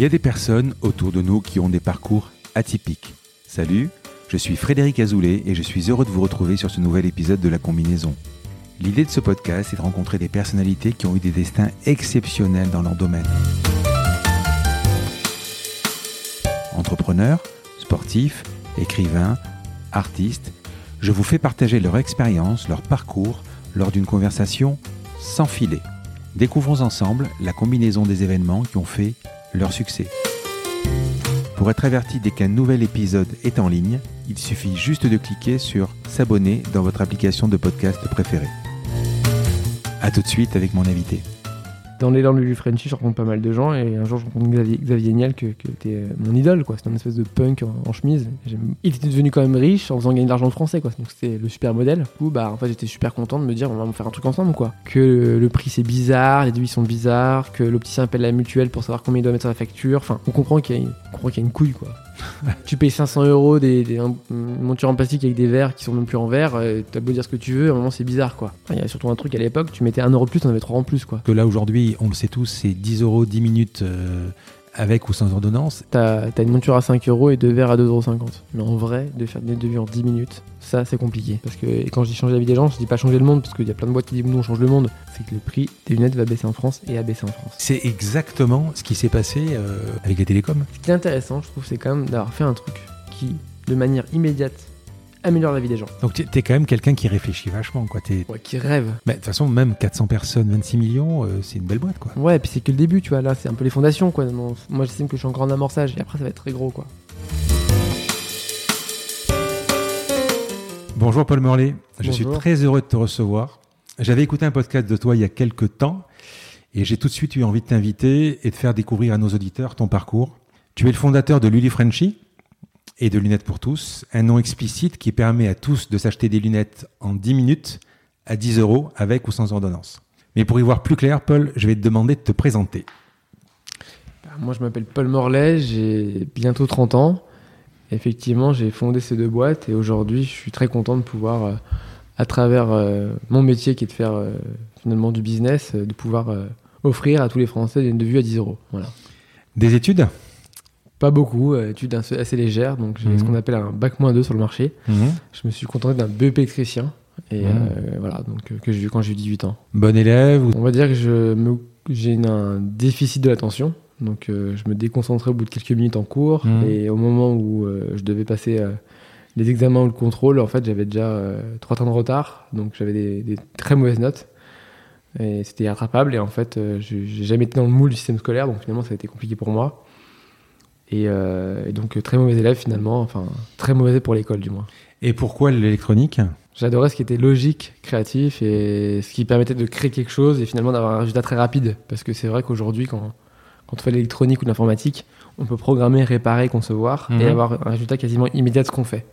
Il y a des personnes autour de nous qui ont des parcours atypiques. Salut, je suis Frédéric Azoulay et je suis heureux de vous retrouver sur ce nouvel épisode de La Combinaison. L'idée de ce podcast est de rencontrer des personnalités qui ont eu des destins exceptionnels dans leur domaine. Entrepreneurs, sportifs, écrivains, artistes, je vous fais partager leur expérience, leur parcours lors d'une conversation sans filet. Découvrons ensemble la combinaison des événements qui ont fait leur succès. Pour être averti dès qu'un nouvel épisode est en ligne, il suffit juste de cliquer sur S'abonner dans votre application de podcast préférée. A tout de suite avec mon invité. Dans l'élan de Lulu Frenchy, je rencontre pas mal de gens et un jour je rencontre Xavier, Xavier Niel qui était euh, mon idole quoi. C'était une espèce de punk en, chemise. Il était devenu quand même riche en faisant gagner de l'argent français quoi. Donc c'était le super modèle. Du bah en fait j'étais super content de me dire on va faire un truc ensemble quoi. Que le, prix c'est bizarre, les devis sont bizarres, que l'opticien appelle la mutuelle pour savoir combien il doit mettre sur la facture. Enfin on comprend qu'il y y a une couille quoi. tu payes 500 euros des, des un- une monture en plastique avec des verres qui sont même plus en verre. euh, T'as beau dire ce que tu veux, à un moment c'est bizarre quoi. Il y a surtout un truc à l'époque, tu mettais 1 euro plus, t'en avais 3 en plus quoi. Que là aujourd'hui, on le sait tous, c'est 10 euros 10 minutes euh, avec ou sans ordonnance. T'as as une monture à 5 euros et deux verres à 2,50€. Mais en vrai, de faire des devis en 10 minutes, ça c'est compliqué. Parce que et quand je dis changer la vie des gens, je dis pas changer le monde, parce qu'il y a plein de boîtes qui disent nous on change le monde. C'est que le prix des lunettes va baisser en France et a baissé en France. C'est exactement ce qui s'est passé euh, avec les télécoms. Ce qui est intéressant, je trouve, c'est quand même d'avoir fait un truc qui, de manière immédiate, améliore la vie des gens. Donc tu es quand même quelqu'un qui réfléchit vachement. quoi. Ouais, qui rêve. Mais de toute façon, même 400 personnes, 26 millions, euh, c'est une belle boîte. quoi. Ouais, et puis c'est que le début, tu vois, là c'est un peu les fondations quoi. Moi j'estime que je suis encore en amorçage et après ça va être très gros quoi. Bonjour Paul Morlet, je suis très heureux de te recevoir. J'avais écouté un podcast de toi il y a quelques temps et j'ai tout de suite eu envie de t'inviter et de faire découvrir à nos auditeurs ton parcours. Tu es le fondateur de Lulu Frenchy et de Lunettes pour tous, un nom explicite qui permet à tous de s'acheter des lunettes en 10 minutes à 10 euros avec ou sans ordonnance. Mais pour y voir plus clair, Paul, je vais te demander de te présenter. Bah, Moi, je m'appelle Paul Morlaix, j'ai bientôt 30 ans. Effectivement, j'ai fondé ces deux boîtes et aujourd'hui, je suis très content de pouvoir, euh, à travers euh, mon métier qui est de faire euh, finalement du business, de pouvoir offrir à tous les Français une vue à 10 euros. Voilà. Des études? Pas beaucoup, euh, études assez légères, donc j'ai Mhm. ce qu'on appelle un bac moins 2 sur le marché. Je me suis contenté d'un BEP électricien et Mhm. euh, voilà, donc euh, que j'ai eu quand j'ai eu 18 ans. Bon élève ou... On va dire que je me- j'ai un déficit de l'attention. Donc euh, je me déconcentrais au bout de quelques minutes en cours. Mhm. Et au moment où euh, je devais passer les examens ou le contrôle, en fait j'avais déjà trois temps de retard. Donc j'avais des, des très mauvaises notes. Et c'était irrattrapable. Et en fait euh, j'ai jamais été dans le moule du système scolaire. Donc finalement ça a été compliqué pour moi. Et, euh, et donc euh, très mauvais élève finalement. Enfin très mauvais pour l'école du moins. Et pourquoi l'électronique? J'adorais ce qui était logique, créatif et ce qui permettait de créer quelque chose et finalement d'avoir un résultat très rapide. Parce que c'est vrai qu'aujourd'hui, quand, quand on fait l'électronique ou l'informatique, on peut programmer, réparer, concevoir Mhm. et avoir un résultat quasiment immédiat de ce qu'on fait.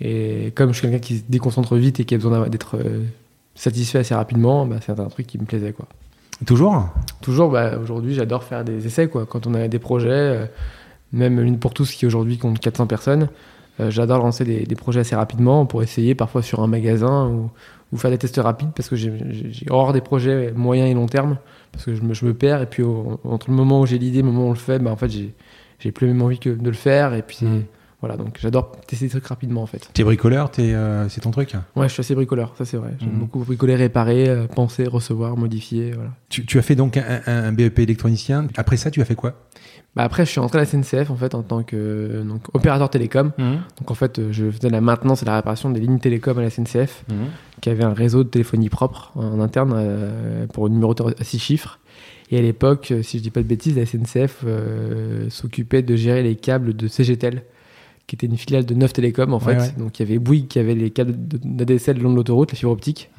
Et comme je suis quelqu'un qui se déconcentre vite et qui a besoin d'être euh, satisfait assez rapidement, bah, c'est un truc qui me plaisait. Quoi. Toujours? Toujours, bah, aujourd'hui, j'adore faire des essais. Quoi. Quand on a des projets, même l'une pour tous qui aujourd'hui compte 400 personnes, euh, j'adore lancer des, des projets assez rapidement pour essayer parfois sur un magasin ou, ou faire des tests rapides parce que j'ai horreur des projets moyens et long terme parce que je me, je me perds et puis au- entre le moment où j'ai l'idée et le moment où on le fait, bah, en fait, j'ai plus même envie que de le faire et puis Mm. voilà, donc j'adore tester des trucs rapidement en fait. T'es bricoleur, euh, c'est ton truc? Ouais, je suis assez bricoleur, ça c'est vrai. J'aime Mhm. beaucoup bricoler, réparer, euh, penser, recevoir, modifier, voilà. tu, tu as fait donc un, un- un BEP électronicien. Après ça, tu as fait quoi? Bah après, je suis entré à la SNCF en fait en tant que donc, opérateur télécom. Donc en fait, euh, je faisais la maintenance et la réparation des lignes télécom à la SNCF, qui avait un réseau de téléphonie propre en interne euh, pour une numéroteur à 6 chiffres. Et à l'époque, euh, si je dis pas de bêtises, la SNCF euh, s'occupait de gérer les câbles de CGTEL, qui était une filiale de Neuf Télécom en fait. ouais. Donc il y avait Bouygues qui avait les câbles d'ADSL le long de l'autoroute, la fibre optique.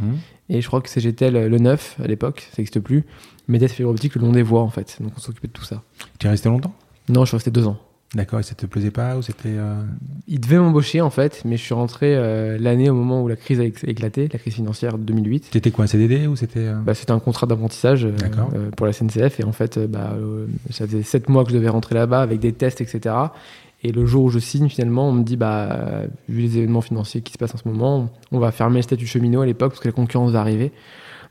Et je crois que CGTEL, le 9 à l'époque, ça n'existe plus, mettait sa fibre optique le long des voies en fait. Donc on s'occupait de tout ça. Tu es resté longtemps? Non, je suis resté deux ans. D'accord, et ça te plaisait pas ou c'était euh, Il devait m'embaucher en fait, mais je suis rentré euh, l'année au moment où la crise a éc- éclaté, la crise financière de 2008. C'était quoi un CDD ou c'était euh, Bah, c'était un contrat d'apprentissage pour la SNCF et en fait, bah, ça faisait sept mois que je devais rentrer là-bas avec des tests, etc. Et le jour où je signe, finalement, on me dit, bah, vu les événements financiers qui se passent en ce moment, on va fermer le statut cheminot à l'époque parce que la concurrence va arriver.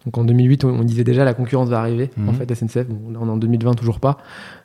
Donc en 2008, on, on disait déjà la concurrence va arriver. Mhm. En fait, la SNCF, bon, là on est en 2020, toujours pas,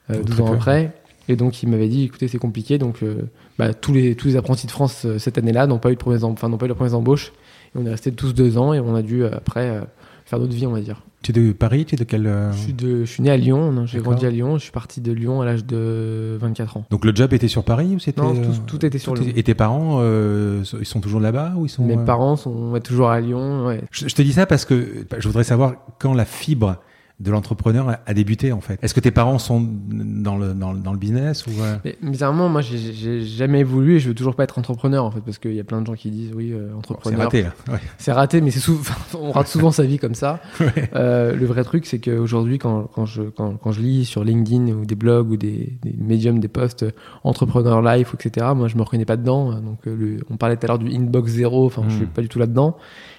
euh, Donc, 12 très ans après. Et donc il m'avait dit, écoutez, c'est compliqué. Donc euh, bah, tous, les, tous les apprentis de France euh, cette année-là n'ont pas eu de premières, em- enfin, n'ont pas eu leurs premières embauches. Et on est restés tous deux ans et on a dû euh, après faire notre vie, on va dire. Tu es de Paris Tu es de quel. euh, Je, suis de, je suis né à Lyon, j'ai grandi à Lyon. Je suis parti de Lyon à l'âge de 24 ans. Donc le job était sur Paris ou c'était. Non, euh, tout, tout était sur tout Lyon. Et tes parents, euh, ils sont toujours là-bas ou ils sont. Mes euh, parents sont ouais, toujours à Lyon. Ouais. Je, je te dis ça parce que je voudrais savoir quand la fibre de l'entrepreneur a, débuté en fait. Est-ce que tes parents sont dans le, dans, le- dans le business ou euh, Mais bizarrement, moi, j'ai- jamais voulu et je veux toujours pas être entrepreneur en fait, parce qu'il y a plein de gens qui disent oui, euh, bon, c'est entrepreneur. raté là ouais. C'est raté, mais c'est souvent, on rate souvent sa vie comme ça. Ouais. Euh, le vrai truc, c'est qu'aujourd'hui, quand, quand, je, quand, quand je lis sur LinkedIn ou des blogs ou des, des médiums, des posts euh, entrepreneur life, etc., moi, je me reconnais pas dedans. Donc, euh, le- on parlait tout à l'heure du inbox zéro. Enfin, je Mm. suis pas du tout là-dedans.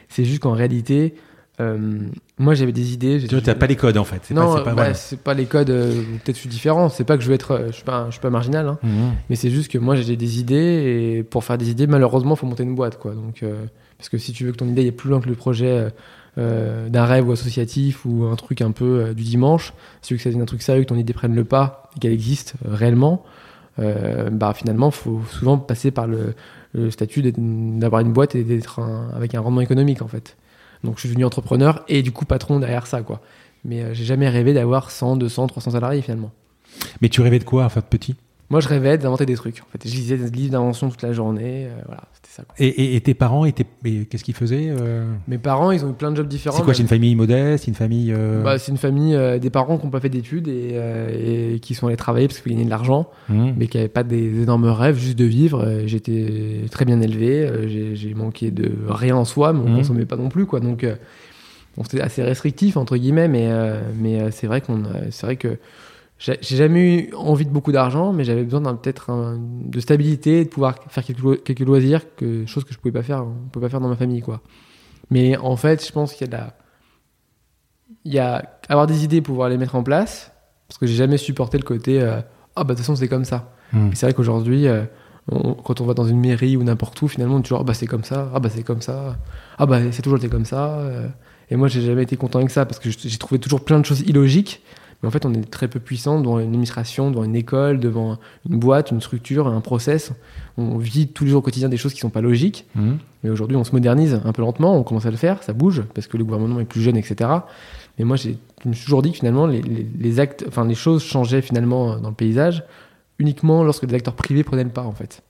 C'est juste qu'en réalité, euh, moi, j'avais des idées. Tu t'as pas les codes en fait. C'est non, pas, c'est pas bah, voilà. c'est pas les codes. euh, Peut-être je suis différent. C'est pas que je veux être. euh, Je suis pas, je suis pas marginal. Hein. Mhm. Mais c'est juste que moi j'ai des idées et pour faire des idées, malheureusement, faut monter une boîte, quoi. Donc, euh, parce que si tu veux que ton idée aille plus loin que le projet d'un rêve ou associatif ou un truc un peu du dimanche, si tu veux que ça devienne un truc sérieux, que ton idée prenne le pas et qu'elle existe réellement, bah finalement, faut souvent passer par le, le statut d'avoir une boîte et d'être un- avec un rendement économique, en fait. Donc, je suis devenu entrepreneur et du coup patron derrière ça, quoi. Mais euh, j'ai jamais rêvé d'avoir 100, 200, 300 salariés finalement. Mais tu rêvais de quoi enfin de petit? Moi, je rêvais d'inventer des trucs. En fait, je lisais des livres d'invention toute la journée. euh, voilà, c'était ça. quoi. et, et, et tes parents étaient qu'est-ce qu'ils faisaient euh Mes parents, ils ont eu plein de jobs différents. C'est quoi C'est une famille modeste, une famille euh, Bah, c'est une famille, des parents qui n'ont pas fait d'études et, et qui sont allés travailler parce qu'ils gagnaient de l'argent, mhm. mais qui n'avaient pas des énormes rêves, juste de vivre. J'étais très bien élevé, j'ai j'ai manqué de rien en soi, mais on Mhm. consommait pas non plus, quoi. Donc, bon, c'était assez restrictif entre guillemets, mais mais c'est vrai qu'on, c'est vrai que j'ai jamais eu envie de beaucoup d'argent, mais j'avais besoin d'un peut-être un- de stabilité, de pouvoir faire quelques, lo- quelques loisirs, que chose que je pouvais pas faire, on peut pas faire dans ma famille, quoi. Mais en fait, je pense qu'il y a de la il y a avoir des idées, pouvoir les mettre en place, parce que j'ai jamais supporté le côté euh, ah bah de toute façon c'est comme ça. Et c'est vrai qu'aujourd'hui, euh, quand on va dans une mairie ou n'importe où, finalement on est toujours ah bah c'est comme ça, ah bah c'est comme ça, ah bah c'est toujours été comme ça. euh. Et moi j'ai jamais été content avec ça parce que j'ai trouvé toujours plein de choses illogiques. Mais en fait, on est très peu puissant devant une administration, devant une école, devant une boîte, une structure, un process. On vit tous les jours au quotidien des choses qui sont pas logiques. Mhm. Mais aujourd'hui, on se modernise un peu lentement, on commence à le faire, ça bouge, parce que le gouvernement est plus jeune, etc. Mais moi, je me suis toujours dit que finalement, les, les- les actes, enfin, les choses changeaient finalement dans le paysage uniquement lorsque des acteurs privés prenaient le pas, en fait.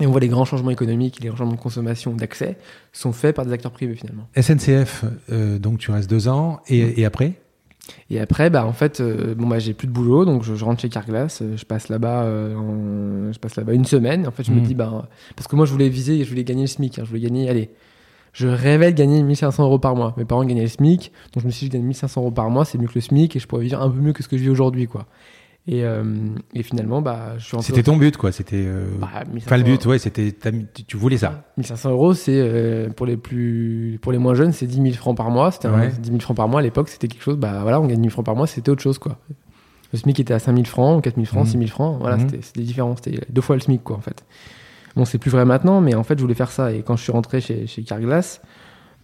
Et on voit les grands changements économiques, les grands changements de consommation, d'accès, sont faits par des acteurs privés finalement. SNCF, euh, donc tu restes deux ans et, et après? Et après, bah, en fait, euh, bon, bah, j'ai plus de boulot, donc je, je rentre chez Carglass, euh, je passe là-bas, euh, en- je passe là-bas une semaine. En fait, je me Mhm. dis, bah, parce que moi, je voulais viser, je voulais gagner le SMIC, hein, je voulais gagner, allez, je rêvais de gagner 1500 euros par mois. Mes parents gagnaient le SMIC, donc je me suis dit, je gagne 1500 euros par mois, c'est mieux que le SMIC, et je pourrais vivre un peu mieux que ce que je vis aujourd'hui, quoi. Et, euh, et finalement, bah, je suis. C'était ton but quoi C'était euh, Bah, 1500 enfin le but ouais c'était tu, voulais ça 1500 euros, c'est euh, pour les plus, pour les moins jeunes, c'est 10 000 francs par mois. C'était Ouais. 10 000 francs par mois à l'époque, c'était quelque chose. Bah voilà, on gagne 1000 francs par mois, c'était autre chose quoi. Le SMIC était à 5 000 francs, 4 000 francs, Mhm. 6 000 francs. Voilà, c'était- c'était différent. C'était deux fois le SMIC quoi en fait. Bon, c'est plus vrai maintenant, mais en fait, je voulais faire ça. Et quand je suis rentré chez, chez Carglass,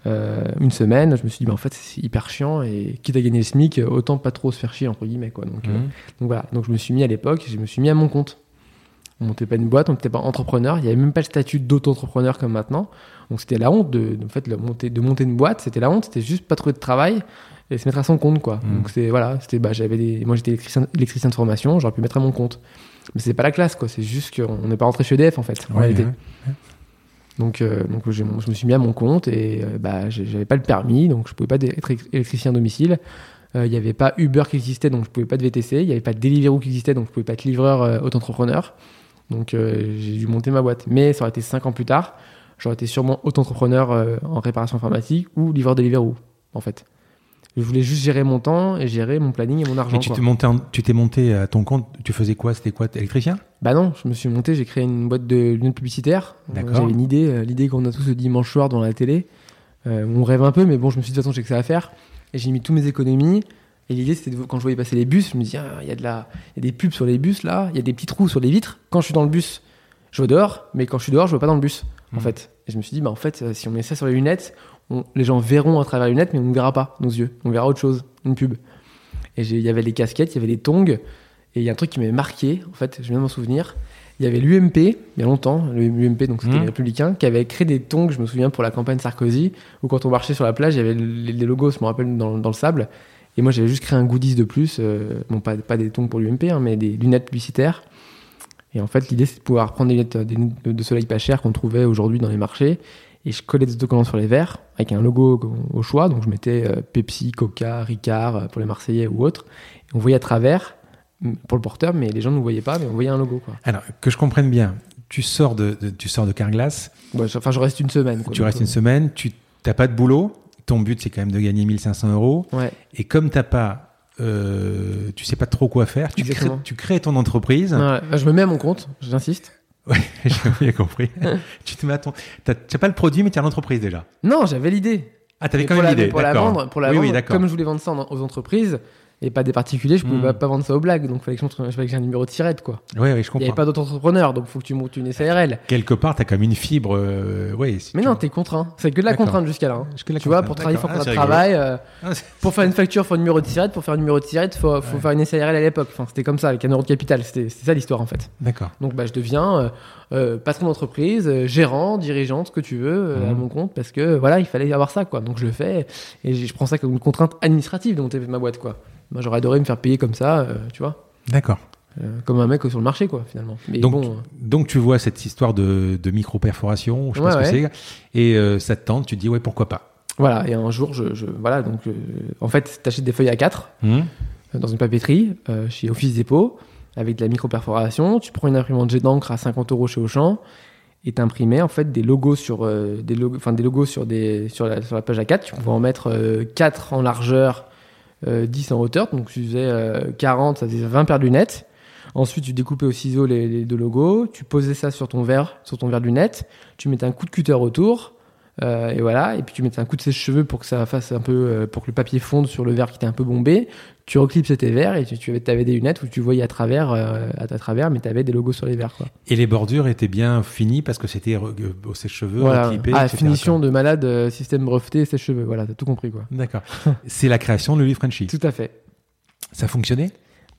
euh, une semaine, je me suis dit, bah, en fait, c'est hyper chiant et quitte à gagner le SMIC, autant pas trop se faire chier entre guillemets quoi. Donc, euh, Mhm. donc voilà, donc je me suis mis à l'époque, je me suis mis à mon compte. On montait pas une boîte, on n'était pas entrepreneur, il n'y avait même pas le statut d'auto-entrepreneur comme maintenant. Donc c'était la honte de, de- en fait, le monter, de monter une boîte, c'était la honte, c'était juste pas trouver de travail et se mettre à son compte quoi. Mm. Donc c'est voilà, c'était bah j'avais des, moi j'étais électricien, électricien de formation, j'aurais pu mettre à mon compte. Mais c'est pas la classe quoi, c'est juste qu'on n'est pas rentré chez EDF en fait. en Ouais, réalité. ouais. Donc, euh, donc je me suis mis à mon compte et euh, bah, j'avais pas le permis, donc je pouvais pas être électricien à domicile. Euh, Il n'y avait pas Uber qui existait, donc je pouvais pas être VTC. Il n'y avait pas Deliveroo qui existait, donc je pouvais pas être livreur auto-entrepreneur. Donc j'ai dû monter ma boîte. Mais ça aurait été 5 ans plus tard, j'aurais été sûrement auto-entrepreneur en réparation informatique ou livreur Deliveroo, en fait. Je voulais juste gérer mon temps et gérer mon planning et mon argent. Et tu t'es monté, en- tu t'es monté à ton compte. Tu faisais quoi? C'était quoi? Électricien Bah non, je me suis monté, j'ai créé une boîte de lunettes publicitaires. D'accord. J'avais une idée, euh, l'idée qu'on a tous le dimanche soir dans la télé. Euh, on rêve un peu, mais bon, je me suis dit de toute façon, j'ai que ça à faire. Et j'ai mis tous mes économies. Et l'idée, c'était de- quand je voyais passer les bus, je me dis, ah, il y a de la, y a des pubs sur les bus là, il y a des petits trous sur les vitres. Quand je suis dans le bus, je vois dehors, mais quand je suis dehors, je vois pas dans le bus, en Mhm. fait. Et je me suis dit, bah en fait, euh, si on met ça sur les lunettes, on- les gens verront à travers les lunettes, mais on ne verra pas nos yeux. On verra autre chose, une pub. Et il y avait les casquettes, il y avait les tongs. Et il y a un truc qui m'avait marqué, en fait, je viens de m'en souvenir. Il y avait l'UMP, il y a longtemps, l'UMP, donc c'était Mhm. les Républicains, qui avait créé des tongs, je me souviens, pour la campagne Sarkozy, où quand on marchait sur la plage, il y avait les, les logos, je me rappelle, dans, dans le sable. Et moi, j'avais juste créé un goodies de plus, euh, bon, pas, pas des tongs pour l'UMP, hein, mais des lunettes publicitaires. Et en fait, l'idée, c'est de pouvoir prendre des lunettes, des lunettes de soleil pas chères qu'on trouvait aujourd'hui dans les marchés. Et je collais des autocollants sur les verres, avec un logo au choix. Donc, je mettais euh, Pepsi, Coca, Ricard, euh, pour les Marseillais ou autres. Et on voyait à travers, pour le porteur, mais les gens ne nous voyaient pas, mais on voyait un logo, quoi. Alors, que je comprenne bien, tu sors de, de- tu sors de Carglass, Ouais, Enfin, je reste une semaine, quoi. tu restes euh, une semaine, tu n'as pas de boulot, ton but c'est quand même de gagner 1500 euros, Ouais, et comme t'as pas, euh, tu sais pas trop quoi faire, tu crées, Exactement. tu crées ton entreprise. Ouais, je me mets à mon compte, j'insiste. J'ai bien compris. tu te mets à ton, t'as t'as pas le produit, mais tu as l'entreprise déjà. Non, j'avais l'idée. Ah, t'avais quand même l'idée. pour la vendre, pour la oui, vendre, oui, comme je voulais vendre ça en- aux entreprises et pas des particuliers, je pouvais Hmm. pas, pas vendre ça aux blagues. Donc, il fallait que je montre, fallait que j'ai un numéro de tirette, quoi. Oui, oui, je Il n'y avait comprends. pas d'autres entrepreneurs, donc faut que tu montes une SARL. Quelque part, t'as comme une fibre. euh, ouais, si Mais tu- non, t'es contraint. C'est que de la contrainte jusqu'à là. hein. Jusque là, Tu vois, pour travailler, il faut Ah, un c'est travail. euh, Ah, pour faire une facture, il faut un numéro de tirette. Pour faire un numéro de tirette, il faut, faut faire une SARL à l'époque. Enfin, c'était comme ça, avec un euro de capital. C'était c'était ça l'histoire, en fait. D'accord. Donc, bah, je deviens euh, euh, patron d'entreprise, euh, gérant, dirigeant, ce que tu veux, euh, Mhm. à mon compte, parce que voilà, il fallait avoir ça, quoi. Donc, je le fais et je prends ça comme une contrainte administrative de monter ma boîte, quoi. Moi, j'aurais adoré me faire payer comme ça, tu vois, D'accord. comme un mec sur le marché, quoi, finalement. Mais Donc, bon, donc tu vois cette histoire de, de micro-perforation, je sais pas Ouais, ce que c'est, et ça te tente, tu te dis ouais pourquoi pas. voilà. Et un jour, je, je- voilà, donc, en fait, t'achètes des feuilles à 4 Hum euh, dans une papeterie chez Office Dépôt avec de la micro-perforation. Tu prends une imprimante jet d'encre à 50 euros chez Auchan et t'imprimais en fait des logos sur euh, des logos, des logos sur des sur la, sur la page A4. Tu pouvais en mettre 4 en largeur, euh, 10 en hauteur. Donc tu faisais euh, 40, ça faisait 20 paires de lunettes. Ensuite, tu découpais au ciseau les, les deux logos, tu posais ça sur ton verre, sur ton verre de lunettes, tu mettais un coup de cutter autour, euh, et voilà, et puis tu mettais un coup de sèche-cheveux pour que ça fasse un peu, euh, pour que le papier fonde sur le verre qui était un peu bombé. Tu reclipsais tes verres et tu, tu avais, avais des lunettes où tu voyais à travers, euh, à, à travers, mais tu avais des logos sur les verres, quoi. Et les bordures étaient bien finies parce que c'était au sèche-cheveux, Voilà. Ah, etc., finition de malade, système breveté, sèche-cheveux, voilà, t'as tout compris, quoi. quoi. D'accord. c'est la création de Louis Frenchy. Tout à fait. Ça fonctionnait?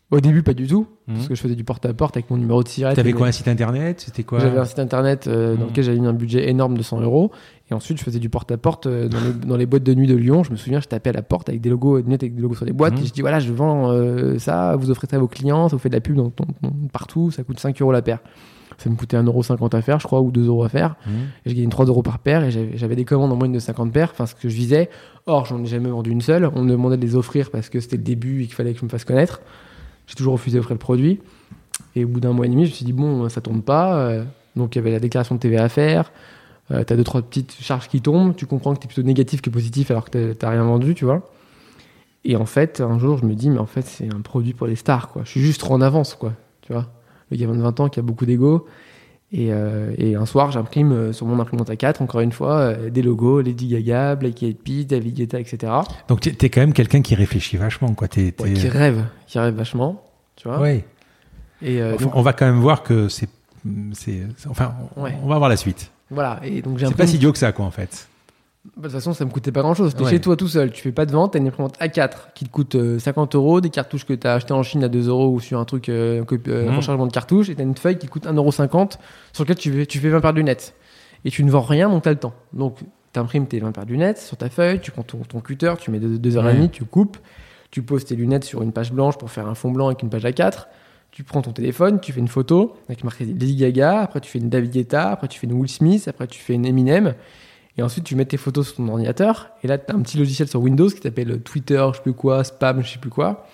Au début, pas du tout, Mhm. parce que je faisais du porte-à-porte avec mon numéro de tirette. T'avais quoi un site internet? C'était quoi? J'avais un site internet euh, dans Mhm. lequel j'avais mis un budget énorme de 100 euros. Et ensuite, je faisais du porte-à-porte euh, dans, les, dans les boîtes de nuit de Lyon. Je me souviens, je tapais à la porte avec des logos, des avec des logos sur des boîtes. Mhm. Et je dis voilà, je vends euh, ça, vous offrez ça à vos clients, ça vous fait de la pub dans, dans- dans- partout, ça coûte 5 euros la paire. Ça me coûtait 1,50€ à faire, je crois, ou 2 euros à faire. Et je gagnais 3 euros par paire et j'avais j'avais des commandes en moyenne de 50 paires, enfin ce que je visais. Or, j'en ai jamais vendu une seule. On me demandait de les offrir parce que c'était le début et qu'il fallait que je me fasse connaître. J'ai toujours refusé d'offrir le produit. Et au bout d'un mois et demi, je me suis dit, bon, ça tourne pas. Euh, Donc il y avait la déclaration de TVA à faire. Euh, t'as deux, trois petites charges qui tombent. Tu comprends que t'es plutôt négatif que positif alors que t'as- rien vendu, tu vois. Et en fait, un jour, je me dis, mais en fait, c'est un produit pour les stars, quoi. Je suis juste en avance, quoi. Tu vois. Le gamin de 20 ans qui a beaucoup d'ego. Et, euh, et un soir, j'imprime euh, sur mon imprimante A4, encore une fois, euh, des logos, Lady Gaga, Black Eyed Peas, David Guetta, etc. Donc t'es t'es quand même quelqu'un qui réfléchit vachement, quoi. Ouais, t'es- qui rêve, qui rêve vachement, tu vois. Ouais. Et Enfin, donc, on va quand même voir que c'est, enfin, on- Ouais. on va voir la suite. voilà. Et donc C'est pas si idiot que ça, quoi, en fait. Bah, De toute façon, ça me coûtait pas grand chose. T'es Ouais. chez toi tout seul, tu fais pas de vente, t'as une imprimante A4 qui te coûte euh, 50 euros, des cartouches que t'as acheté en Chine à 2 euros ou sur un truc, euh, euh, Mhm. rechargement de cartouches, et t'as une feuille qui coûte 1,50€ sur lequel tu fais, tu fais 20 paires de lunettes. Et tu ne vends rien, donc t'as le temps. Donc t'imprimes tes 20 paires de lunettes sur ta feuille, tu prends ton, ton cutter, tu mets 2h30, Ouais. tu coupes, tu poses tes lunettes sur une page blanche pour faire un fond blanc avec une page A4. Tu prends ton téléphone, tu fais une photo avec marqué Lady Gaga, après tu fais une David Guetta, après tu fais une Will Smith, après tu fais une Eminem. Et ensuite, tu mets tes photos sur ton ordinateur. Et là, tu as un petit logiciel sur Windows qui s'appelle Twitter, je sais plus quoi, spam, je sais plus quoi.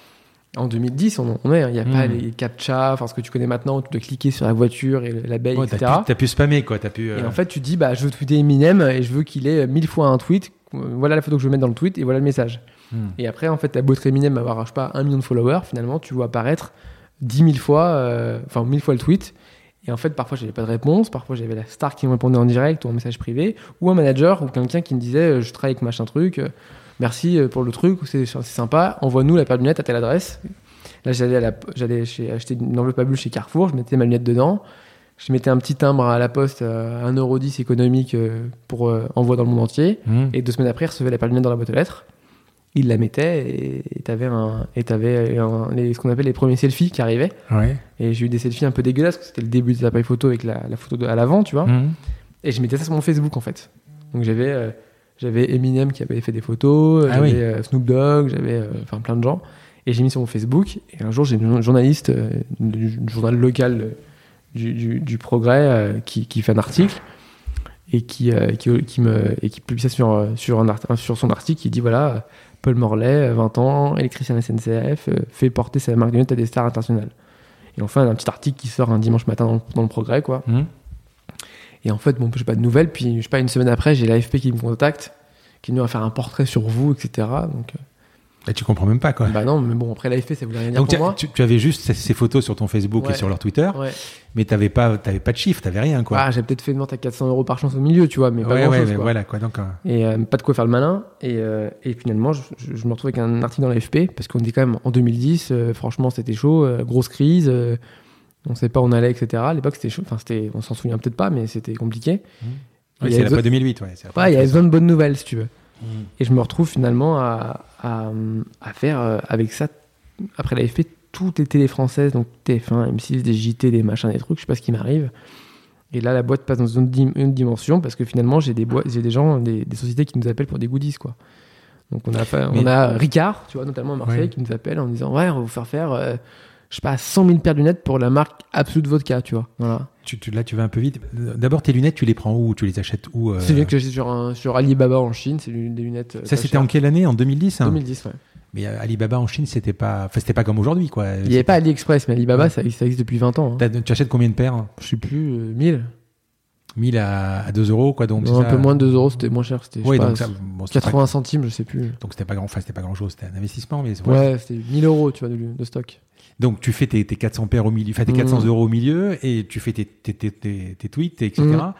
En 2010, on on est, il n'y a pas Mm. les captcha, enfin ce que tu connais maintenant, où tu dois cliquer sur la voiture et l'abeille, Ouais, etc. t'as, pu, t'as pu spammer, quoi. T'as pu. euh, Et en fait, tu dis, bah, je veux tweeter Eminem et je veux qu'il ait mille fois un tweet. Voilà la photo que je veux mettre dans le tweet et voilà le message. hmm. Et après, en fait, t'as beau être Eminem, avoir, je sais pas, un million de followers, finalement, tu vois apparaître 10 000 fois, euh, enfin, 1000 fois le tweet. Et en fait, parfois, j'avais pas de réponse, parfois, j'avais la star qui me répondait en direct ou en message privé, ou un manager ou quelqu'un qui me disait, euh, je travaille avec machin truc, euh, merci euh, pour le truc, c'est sympa, envoie-nous la paire de lunettes à telle adresse. Là, j'allais acheter une enveloppe à bulles chez Carrefour, je mettais ma lunette dedans, je mettais un petit timbre à la poste euh, à 1,10€ économique pour envoi dans le monde entier. Hmm. Et deux semaines après, il recevait la paire de lunettes dans la boîte aux lettres. Il la mettait et t'avais un, et t'avais un- les- ce qu'on appelle les premiers selfies qui arrivaient. Ouais. Et j'ai eu des selfies un peu dégueulasses, parce que c'était le début des appareils photo avec la, la photo de- à l'avant, tu vois. Mhm. Et je mettais ça sur mon Facebook en fait. Donc j'avais euh, j'avais Eminem qui avait fait des photos, Ah j'avais oui. euh, Snoop Dogg, j'avais euh, enfin plein de gens. Et j'ai mis sur mon Facebook. Et un jour j'ai une journaliste du journal local du, du, du Progrès qui, qui fait un article et qui, qui, qui me et qui publie ça sur sur un art- sur son article qui dit voilà Paul Morlaix, euh, 20 ans, électricien SNCF, euh, fait porter sa marque de lunettes à des stars internationales. Et enfin un petit article qui sort un dimanche matin dans le, dans le Progrès quoi. Mhm. Et en fait, bon, je pas de nouvelles. Puis, je sais pas, une semaine après, j'ai l'AFP qui me contacte, qui nous va faire un portrait sur vous, etc. Donc, Bah, tu comprends même pas quoi. bah non, mais bon, après l'AFP, ça voulait rien dire Donc pour tu, moi. tu- tu avais juste ces, photos sur ton Facebook et sur leur Twitter, Ouais. mais t'avais pas, t'avais pas de chiffres, t'avais rien quoi. Ah, j'ai peut-être fait une vente à 400 euros par chance au milieu, tu vois, mais pas ouais, grand ouais, chose. mais quoi. voilà quoi. Donc, euh, Et euh, pas de quoi faire le malin. Et, euh, et finalement, je, je- je me retrouve avec un article dans l'AFP, parce qu'on était quand même en 2010, euh, franchement, c'était chaud, grosse crise, on savait pas où on allait, etc. À l'époque, c'était chaud, enfin, c'était, on s'en souvient peut-être pas, mais c'était compliqué. Il y c'est après 2008, ouais. il y besoin de bonnes nouvelles, si tu veux. Mhm. Et je me retrouve finalement à, à, à faire euh, avec ça, après l'AFP, toutes les télés françaises, donc TF1, M6, des JT, des machins, des trucs, je sais pas ce qui m'arrive. Et là, la boîte passe dans une, dim- une dimension parce que finalement, j'ai des, j'ai des gens, des, des sociétés qui nous appellent pour des goodies, quoi. Donc on a, on Mais- a Ricard, tu vois, notamment à Marseille, qui nous appelle en disant Ouais, on va vous faire faire, euh, je sais pas, 100 000 paires de lunettes pour la marque Absolute Vodka, tu vois. Voilà. Tu, tu- là, tu vas un peu vite. D'abord, tes lunettes, tu les prends où? Tu les achètes où euh, C'est une lunette que j'ai sur, un- sur Alibaba en Chine, c'est des lunettes. euh, Ça, c'était en quelle année? En 2010 hein? 2010, ouais. Mais euh, Alibaba en Chine, c'était pas, enfin, c'était pas comme aujourd'hui, quoi. Il n'y avait pas AliExpress, mais Alibaba, Ouais. ça, ça existe depuis 20 ans. hein. Tu achètes combien de paires? Je sais plus, euh, 1000. 1000 à, à 2 euros, quoi. Donc Non, un ça? peu moins de 2 euros, c'était moins cher. C'était je sais Oui, pas, donc ça, bon, c'était pas- 80 centimes, je sais plus. donc c'était pas grand, enfin, c'était pas grand chose. C'était un investissement, mais Ouais, c'était 1000 euros, tu vois, de, de stock. Donc tu fais tes, tes 400 paires au milieu, tes Mhm. 400 euros au milieu, et tu fais tes, tes, tes, tweets, etc. Mhm.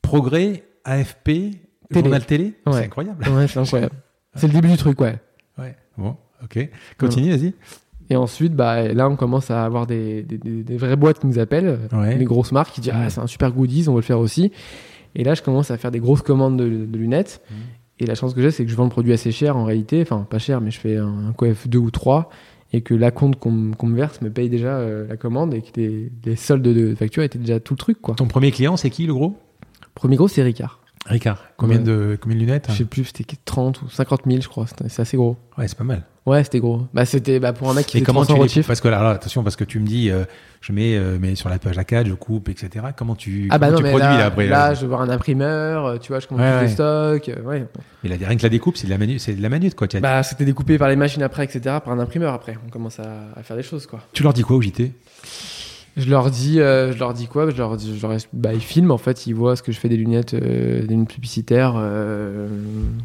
Progrès, AFP, Télé. journal télé, Ouais. c'est incroyable. Ouais, c'est incroyable. c'est le début du truc, ouais. Ouais. Bon, ok. Continue, vas-y. Et ensuite, bah, là, on commence à avoir des, des, des- des vraies boîtes qui nous appellent, Ouais. des grosses marques qui disent Ah, c'est un super goodies, on veut le faire aussi. Et là, je commence à faire des grosses commandes de, de lunettes. Mhm. Et la chance que j'ai, c'est que je vends le produit assez cher en réalité. Enfin, pas cher, mais je fais un, un coef 2 ou 3. Et que la compte qu'on me- verse me paye déjà euh, la commande et que les, les soldes de facture étaient déjà tout le truc, quoi. Ton premier client, c'est qui le gros? Premier gros, c'est Ricard. Ricard. Combien, Ouais. de, combien de lunettes Je sais plus, c'était 30 ou 50 000, je crois. C'est assez gros. Ouais, c'est pas mal. Ouais, c'était gros. Bah, c'était bah, pour un mec qui fait comment 300 tu les. Parce que là, là, attention, parce que tu me dis, euh, je mets, euh, mets sur la page A4, je coupe, etc. Comment tu, Ah bah comment non, tu mais produis là, là, après là, là? je vais voir un imprimeur, euh, tu vois, je commande Ouais, ouais. des stocks. euh, ouais. Mais là, rien que la découpe, c'est de la manute, c'est de la manute, quoi. Bah, c'était découpé par les machines après, etc., par un imprimeur après. On commence à, à faire des choses, quoi. tu leur dis quoi au JT Je leur dis, euh, je leur dis quoi? Je leur dis, je leur dis- bah, ils filment en fait, ils voient ce que je fais des lunettes, euh, des lunettes publicitaires euh,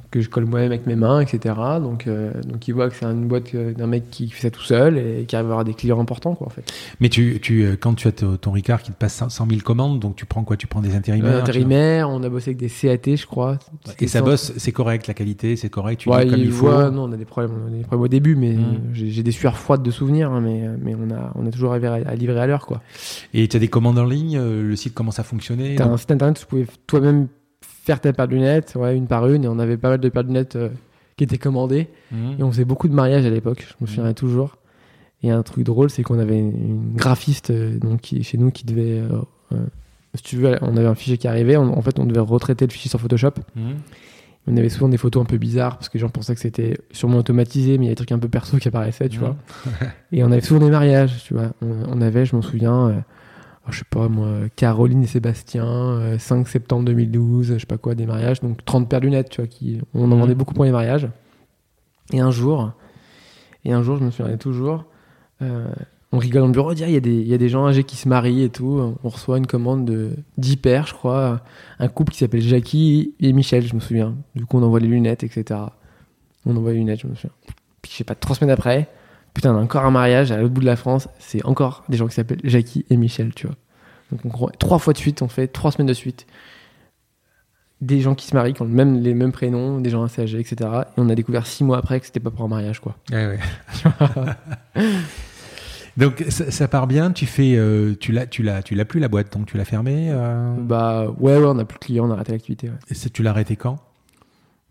que je colle moi-même avec mes mains, etc. Donc, donc ils voient que c'est une boîte d'un mec qui fait ça tout seul et qui arrive à avoir des clients importants, quoi, en fait. Mais tu, tu, quand tu as ton Ricard qui te passe 100 000 commandes, donc tu prends quoi? Tu prends des intérimaires Euh, intérimaire, on a bossé avec des CAT, je crois. Et ça bosse, c'est correct, la qualité, c'est correct, tu Ouais, comme il faut. voient, non, on a des problèmes, on a des problèmes au début, mais Mm. euh, j'ai j'ai des sueurs froides de souvenirs, hein, mais, mais on a, on a toujours arrivé à, à livrer à l'heure, quoi. Et tu as des commandes en ligne, euh, le site commence à fonctionner. T'as donc- un site internet où tu pouvais toi-même faire ta paire de lunettes, ouais, une par une, et on avait pas mal de paires de lunettes euh, qui étaient commandées. Mhm. Et on faisait beaucoup de mariages à l'époque, je me souviens toujours. Et un truc drôle, c'est qu'on avait une graphiste euh, donc, qui, chez nous qui devait. euh, si tu veux, on avait un fichier qui arrivait, on- en fait, on devait retraiter le fichier sur Photoshop. Mhm. On avait souvent des photos un peu bizarres parce que les gens pensaient que c'était sûrement automatisé, mais il y a des trucs un peu perso qui apparaissaient, tu Mhm. vois. Et on avait souvent des mariages, tu vois. On, on avait, je m'en souviens, euh, oh, je sais pas moi, Caroline et Sébastien, euh, 5 septembre 2012, je sais pas quoi, des mariages, donc 30 paires de lunettes, tu vois, qui, on en Mhm. vendait beaucoup pour les mariages. Et un jour, et un jour, je me souviens toujours, euh, on rigole dans le bureau, on dit, Ah, il y, a des- il y a des gens âgés qui se marient et tout. On reçoit une commande de 10 paires, je crois. Un couple qui s'appelle Jackie et Michel, je me souviens. Du coup, on envoie les lunettes, etc. On envoie les lunettes, je me souviens. Puis, je sais pas, trois semaines après, putain, on a encore un mariage à l'autre bout de la France. C'est encore des gens qui s'appellent Jackie et Michel, tu vois. Donc, on croit- trois fois de suite, on fait trois semaines de suite. Des gens qui se marient, qui ont le même, les mêmes prénoms, des gens assez âgés, etc. Et on a découvert six mois après que c'était pas pour un mariage, quoi. Ouais, ouais. donc ça, ça part bien. Tu fais, euh, tu l'as, tu l'as, tu l'as plus la boîte, donc tu l'as fermée. euh, Bah ouais, ouais, on a plus de clients, on a arrêté l'activité. ouais. et tu l'as arrêté quand?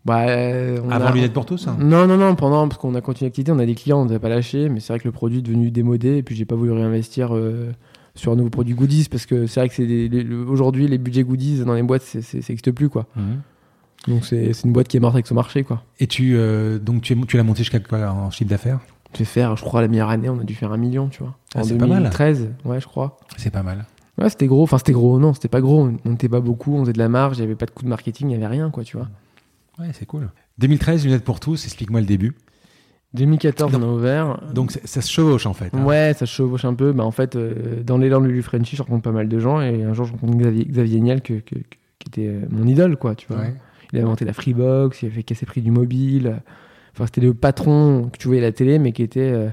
Bah, euh, on Avant a- Lunettes pour tous hein? Non, non, non, pendant, parce qu'on a continué l'activité, on a des clients, on ne pas lâchés, mais c'est vrai que le produit est devenu démodé, et puis j'ai pas voulu réinvestir euh, sur un nouveau produit goodies, parce que c'est vrai que c'est les- aujourd'hui, les budgets goodies dans les boîtes, c'est- c'est- ça n'existe plus, quoi. Mhm. Donc c'est c'est une boîte qui est morte avec son marché, quoi. Et tu, euh, donc tu, tu l'as monté jusqu'à quoi en chiffre d'affaires? Tu fais faire, je crois, la meilleure année, on a dû faire un million, tu vois. Ah, en c'est pas mal. 2013, ouais, je crois. C'est pas mal. Ouais, c'était gros, enfin c'était gros, non, c'était pas gros, on n'était pas beaucoup, on faisait de la marge, il n'y avait pas de coût de marketing, il n'y avait rien, quoi, tu vois. Ouais, c'est cool. 2013, Lunettes pour tous, explique-moi le début. 2014, on a ouvert. Donc ça, se chevauche en fait. hein. Ouais, ça se chevauche un peu. Bah, en fait, euh, dans l'élan de Lulu Frenchy, je rencontre pas mal de gens. Et un jour, je rencontre Xavier, Xavier Niel, que, que- que- qui était euh, mon idole, quoi, tu vois. Ouais. Il avait inventé la Freebox, il avait cassé prix du mobile. Enfin, c'était le patron que tu voyais à la télé, mais qui était. euh,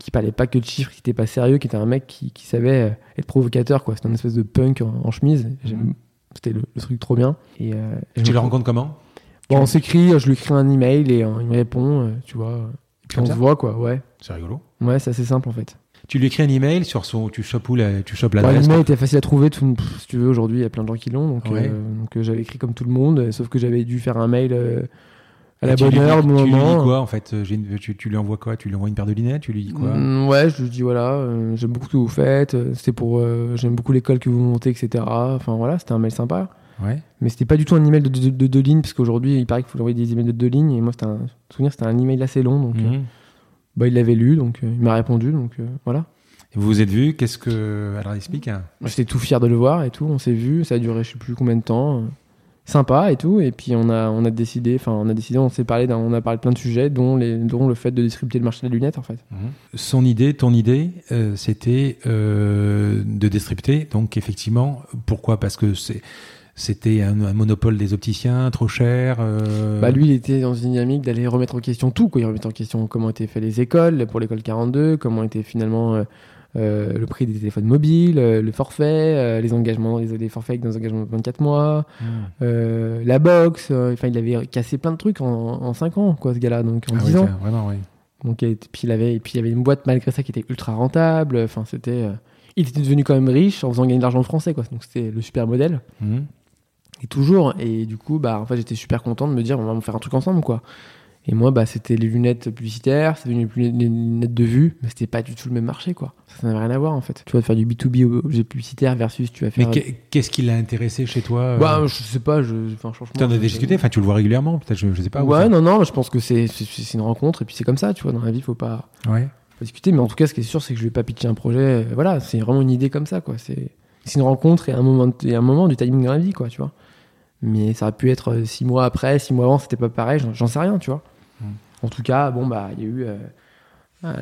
qui parlait pas que de chiffres, qui était pas sérieux, qui était un mec qui, qui savait euh, être provocateur, quoi. C'était une espèce de punk en, en chemise. C'était le, le truc trop bien. Et, euh, et Tu le rencontres comment? Bon, on s'écrit, je lui écris un email et euh, il me répond, euh, tu vois. Et puis Comme on ça se voit, quoi, ouais. C'est rigolo. Ouais, c'est assez simple en fait. Tu lui écris un email sur son. Tu chopes où la- Tu chopes l'adresse L'email était facile à trouver, tout, pff, si tu veux, aujourd'hui il y a plein de gens qui l'ont, donc, Ouais. donc j'avais écrit comme tout le monde, sauf que j'avais dû faire un mail à la bonne lui heure, au bon Tu lui dis moment. quoi en fait Euh, tu, tu lui envoies quoi Tu lui envoies une paire de lunettes Tu lui dis quoi? Mm, ouais, je lui dis voilà, euh, j'aime beaucoup ce que vous faites, euh, c'était pour, euh, j'aime beaucoup l'école que vous montez, etc. Enfin voilà, c'était un mail sympa. Ouais. Mais c'était pas du tout un email de, de, de deux lignes, parce qu'aujourd'hui il paraît qu'il faut envoyer des emails de deux lignes, et moi c'était un souvenir, c'était un email assez long, donc euh, Mhm. bah, il l'avait lu, donc il m'a répondu, donc voilà. Et vous vous êtes vus Qu'est-ce que. Alors explique. hein. J'étais tout fier de le voir et tout. On s'est vu, ça a duré je sais plus combien de temps. Sympa et tout. Et puis on a, on a décidé, enfin on a décidé, on s'est parlé, on a parlé de plein de sujets, dont, les, dont le fait de disrupter le marché des lunettes en fait. Son idée, ton idée, euh, c'était euh, de distribuer. Donc effectivement, pourquoi? Parce que c'est c'était un, un monopole des opticiens, trop cher. euh, Bah lui il était dans une dynamique d'aller remettre en question tout. Quoi. Il remettait en question comment étaient faites les écoles pour l'école 42, comment était finalement euh, euh, le prix des téléphones mobiles, euh, le forfait, euh, les engagements, les, les forfaits avec des engagements de 24 mois, hmm. la box. euh, Enfin il avait cassé plein de trucs en, en 5 ans quoi ce gars-là. Donc en Ah 10 oui, ans. vraiment, oui. Donc, et puis il avait, et puis il y avait une boîte malgré ça qui était ultra rentable. Enfin, c'était, il était devenu quand même riche en faisant gagner de l'argent aux français, quoi. Donc c'était le super modèle. Mhm. Et toujours. Et du coup, bah, en fait, j'étais super content de me dire, on va faire un truc ensemble, quoi. Et moi, bah, c'était les lunettes publicitaires, c'était devenu les lunettes de vue, mais c'était pas du tout le même marché, quoi. Ça, n'avait rien à voir, en fait. Tu vas faire du B2B objet publicitaire versus tu vas Mais faire. qu'est- qu'est-ce qui l'a intéressé chez toi euh, Bah, je sais pas, je, enfin, franchement. Tu en as je- discuté Enfin, tu le vois régulièrement Peut-être, je, je sais pas. ou Ouais, non, non, je pense que c'est, une rencontre, et puis c'est comme ça, tu vois, dans la vie, faut pas. Ouais. faut discuter, mais en tout cas, ce qui est sûr, c'est que je vais pas pitcher un projet. euh, voilà, c'est vraiment une idée comme ça, quoi. C'est une rencontre et un moment, et un moment du timing dans la vie, quoi, tu vois. Mais ça aurait pu être euh, six mois après, six mois avant, c'était pas pareil, j'en sais rien, tu vois. En tout cas, bon, bah, il y a eu euh,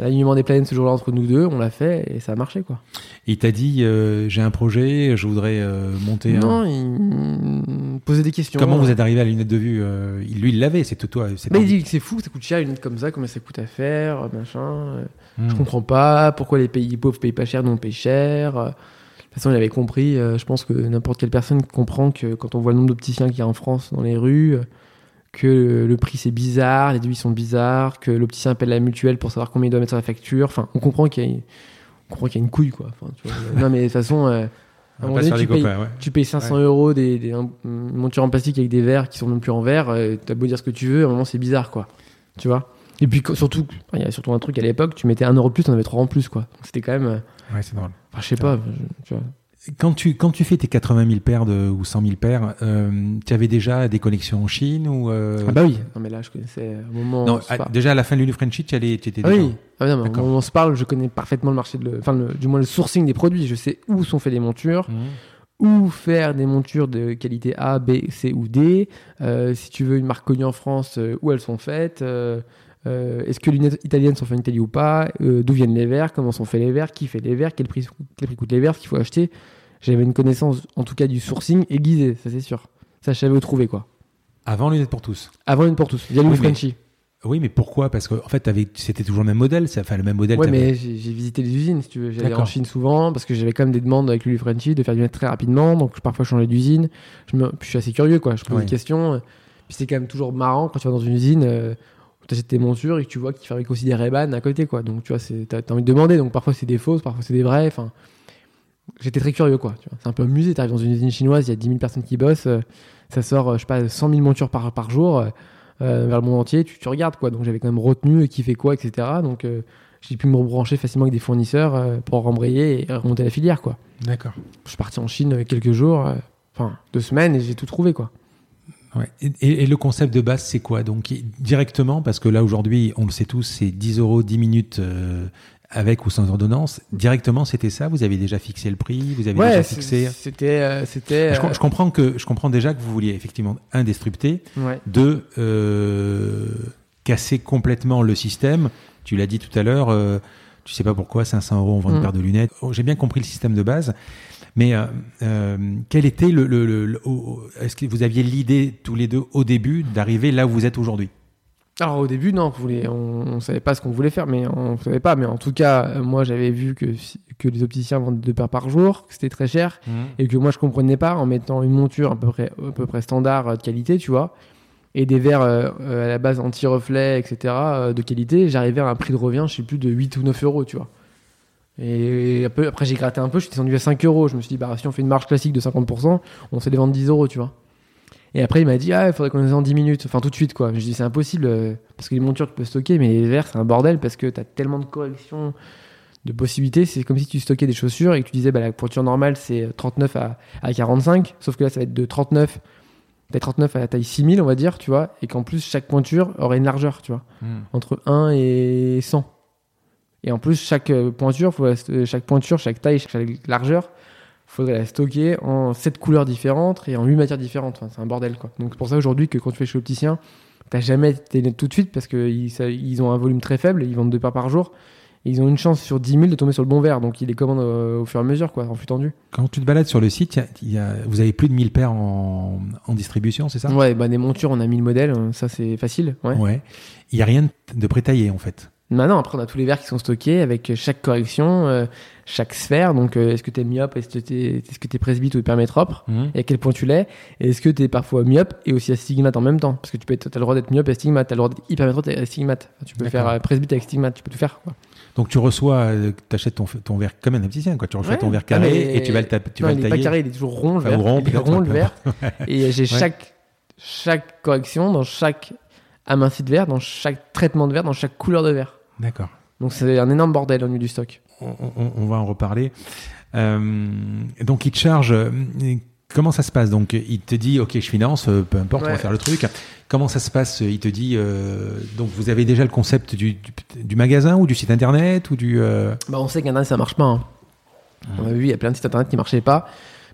l'alignement des planètes ce jour-là entre nous deux, on l'a fait et ça a marché, quoi. Il t'a dit euh, j'ai un projet, je voudrais euh, monter. un- Non, il me posait des questions. Comment vous êtes arrivé à la lunette de vue euh, il- Lui, il l'avait, c'est toi. c'est Bah, il dit que c'est fou, ça coûte cher, une lunette comme ça, combien ça coûte à faire, machin. euh, Hmm. Je comprends pas pourquoi les pays pauvres payent pas cher, nous on paye cher. Euh, De toute façon, il avait compris. euh, je pense que n'importe quelle personne comprend que quand on voit le nombre d'opticiens qu'il y a en France dans les rues, euh, que le, prix c'est bizarre, les devis sont bizarres, que l'opticien appelle la mutuelle pour savoir combien il doit mettre sur la facture. Enfin, on comprend qu'il y a, une- on comprend qu'il y a une couille, quoi. Enfin, tu vois, non, mais de toute façon, euh, On à un moment donné, tu payes, copains, ouais. tu payes 500 euros des, des- un- une monture en plastique avec des verres qui sont même plus en verre. euh, T'as beau dire ce que tu veux, à un moment c'est bizarre, quoi. Tu vois? Et puis qu- surtout, il y a surtout un truc à l'époque, tu mettais 1 euro de plus, t'en avais 3 en plus, quoi. C'était quand même. euh, Ouais, c'est drôle. Enfin, je sais pas, tu vois. Quand tu, quand tu fais tes 80 000 paires de, ou 100 000 paires, euh, tu avais déjà des connexions en Chine ou euh, Ah bah oui, non mais là je connaissais au moment Non, à- parle. déjà à la fin de Frenchy, tu allais, étais Ah déjà. oui, ah non, moment où on se parle, je connais parfaitement le marché, de le- enfin le- du moins le sourcing des produits. Je sais où sont faites les montures, Mhm. où faire des montures de qualité A, B, C ou D. Euh, si tu veux une marque connue en France, euh, où elles sont faites. Euh, Est-ce que les lunettes italiennes sont faites en Italie ou pas euh, D'où viennent les verres Comment sont faits les verres Qui fait les verres Quel prix, quel prix coûtent les verres Ce qu'il faut acheter J'avais une connaissance, en tout cas, du sourcing aiguisé, ça c'est sûr. Ça, je savais où trouver quoi. Avant lunettes pour tous. Avant une pour tous, via Oui, Frenchy. Oui, mais pourquoi Parce qu'en en fait, c'était toujours le même modèle. ça- Enfin, le même modèle. T'avais- mais j'ai visité les usines, si tu veux. J'allais en. Chine souvent parce que j'avais quand même des demandes avec Lulu Frenchy de faire du net très rapidement. Donc, parfois, je changeais d'usine. Je, me... je suis assez curieux, quoi. Je pose Ouais. des questions. Puis c'est quand même toujours marrant quand tu vas dans une usine euh, tu achètes tes montures et que tu vois qu'ils fabriquent aussi des Ray-Ban à côté, quoi. Donc, tu vois, t'as as envie de demander. Donc, parfois, c'est des fausses, parfois, c'est des vraies. Enfin, j'étais très curieux, quoi. tu. C'est un peu amusé. T'arrives dans une usine chinoise, il y a 10 000 personnes qui bossent. euh, ça sort, euh, je sais pas, 100 000 montures par, par jour. euh, vers le monde entier, tu, tu regardes quoi. Donc j'avais quand même retenu qui fait quoi, etc. Donc euh, j'ai pu me rebrancher facilement avec des fournisseurs pour rembrayer et remonter la filière quoi. D'accord. Je suis parti en Chine quelques jours, enfin deux semaines et j'ai tout trouvé quoi. Ouais. Et, et- et le concept de base, c'est quoi? Donc directement, parce que là aujourd'hui, on le sait tous, c'est 10 euros 10 minutes euh, avec ou sans ordonnance. Directement, c'était ça? Vous avez déjà fixé le prix? Vous avez déjà fixé? c'était euh, c'était je, com- je comprends que je comprends déjà que vous vouliez effectivement un disrupter, euh, ouais. deux euh, casser complètement le système. Tu l'as dit tout à l'heure. euh, tu sais pas pourquoi 500 euros on vend une Mm. paire de lunettes. Oh, J'ai bien compris le système de base, mais euh, euh, quel était le, le- le- le- au- Est-ce que vous aviez l'idée tous les deux au début d'arriver là où vous êtes aujourd'hui? Alors au début, non, on, on savait pas ce qu'on voulait faire, mais on savait pas. Mais en tout cas, euh, moi j'avais vu que, que les opticiens vendent deux paires par jour, que c'était très cher, et que moi je comprenais pas en mettant une monture à peu près, à peu près standard de qualité, tu vois, et des verres euh, à la base anti-reflet, etc., de qualité, j'arrivais à un prix de revient, je sais plus, de 8 ou 9 euros, tu vois. Et après j'ai gratté un peu, je suis descendu à 5 euros. Je me suis dit, bah si on fait une marge classique de 50%, on sait les vendre 10 euros, tu vois. Et après, il m'a dit, ah, il faudrait qu'on les ait en 10 minutes. Enfin, tout de suite, quoi. Je dis, c'est impossible. euh, parce que les montures, tu peux stocker, mais les verres, c'est un bordel parce que t'as tellement de corrections, de possibilités. C'est comme si tu stockais des chaussures et que tu disais, bah, la pointure normale, c'est 39 à, à 45. Sauf que là, ça va être de 39, peut-être 39 à la taille 6000, on va dire, tu vois. Et qu'en plus, chaque pointure aurait une largeur, tu vois. Entre 1 et 100. Et en plus, chaque euh, pointure, faut la- chaque pointure, chaque taille, chaque largeur, faudrait la stocker en 7 couleurs différentes et en 8 matières différentes. Enfin, c'est un bordel, quoi. Donc, c'est pour ça aujourd'hui que quand tu fais chez l'opticien, t'as jamais tes lunettes tout de suite parce qu'ils ils ont un volume très faible, ils vendent deux paires par jour. Et ils ont une chance sur 10 000 de tomber sur le bon verre, donc ils les commandent euh, au fur et à mesure, quoi, en flux tendu. Quand tu te balades sur le site, il y a- il y a- vous avez plus de 1000 paires en, en distribution, c'est ça? Ouais, bah des montures, on a 1000 modèles, euh, ça c'est facile. Ouais. Ouais. Il y a rien de prétaillé en fait. Maintenant, après, on a tous les verres qui sont stockés avec chaque correction, euh, chaque sphère. Donc, euh, est-ce que tu es myope, est-ce que tu es, est-ce que t'es presbyte ou hypermétrope? Et à quel point tu l'es? Et est-ce que tu es parfois myope et aussi astigmate en même temps? Parce que tu peux être, as le droit d'être myope et astigmate, tu as le droit d'être hypermétrope et astigmate. Enfin, tu peux faire euh, presbyte avec stigmate, tu peux tout faire. Quoi. Donc tu reçois, tu achètes ton, ton verre comme un opticien, quoi. Tu reçois Ouais. ton verre Ah, carré mais- et tu vas le, tu non, vas il le n'est tailler. pas carré, il est toujours rond le verre. rond, il est rond le verre. Et j'ai chaque, chaque correction dans chaque aminci de verre, dans chaque traitement de verre, dans chaque couleur de verre. D'accord. Donc c'est un énorme bordel au niveau du stock. On, on- on va en reparler. Euh, donc il te charge. euh, Comment ça se passe? Donc il te dit, ok, je finance, euh, peu importe, on va faire le truc. Comment ça se passe? Il te dit, euh, donc vous avez déjà le concept du, du, du magasin ou du site internet ou du. euh, Bah, on sait qu'Internet ça marche pas. hein. On a vu, il y a plein de sites internet qui marchaient pas.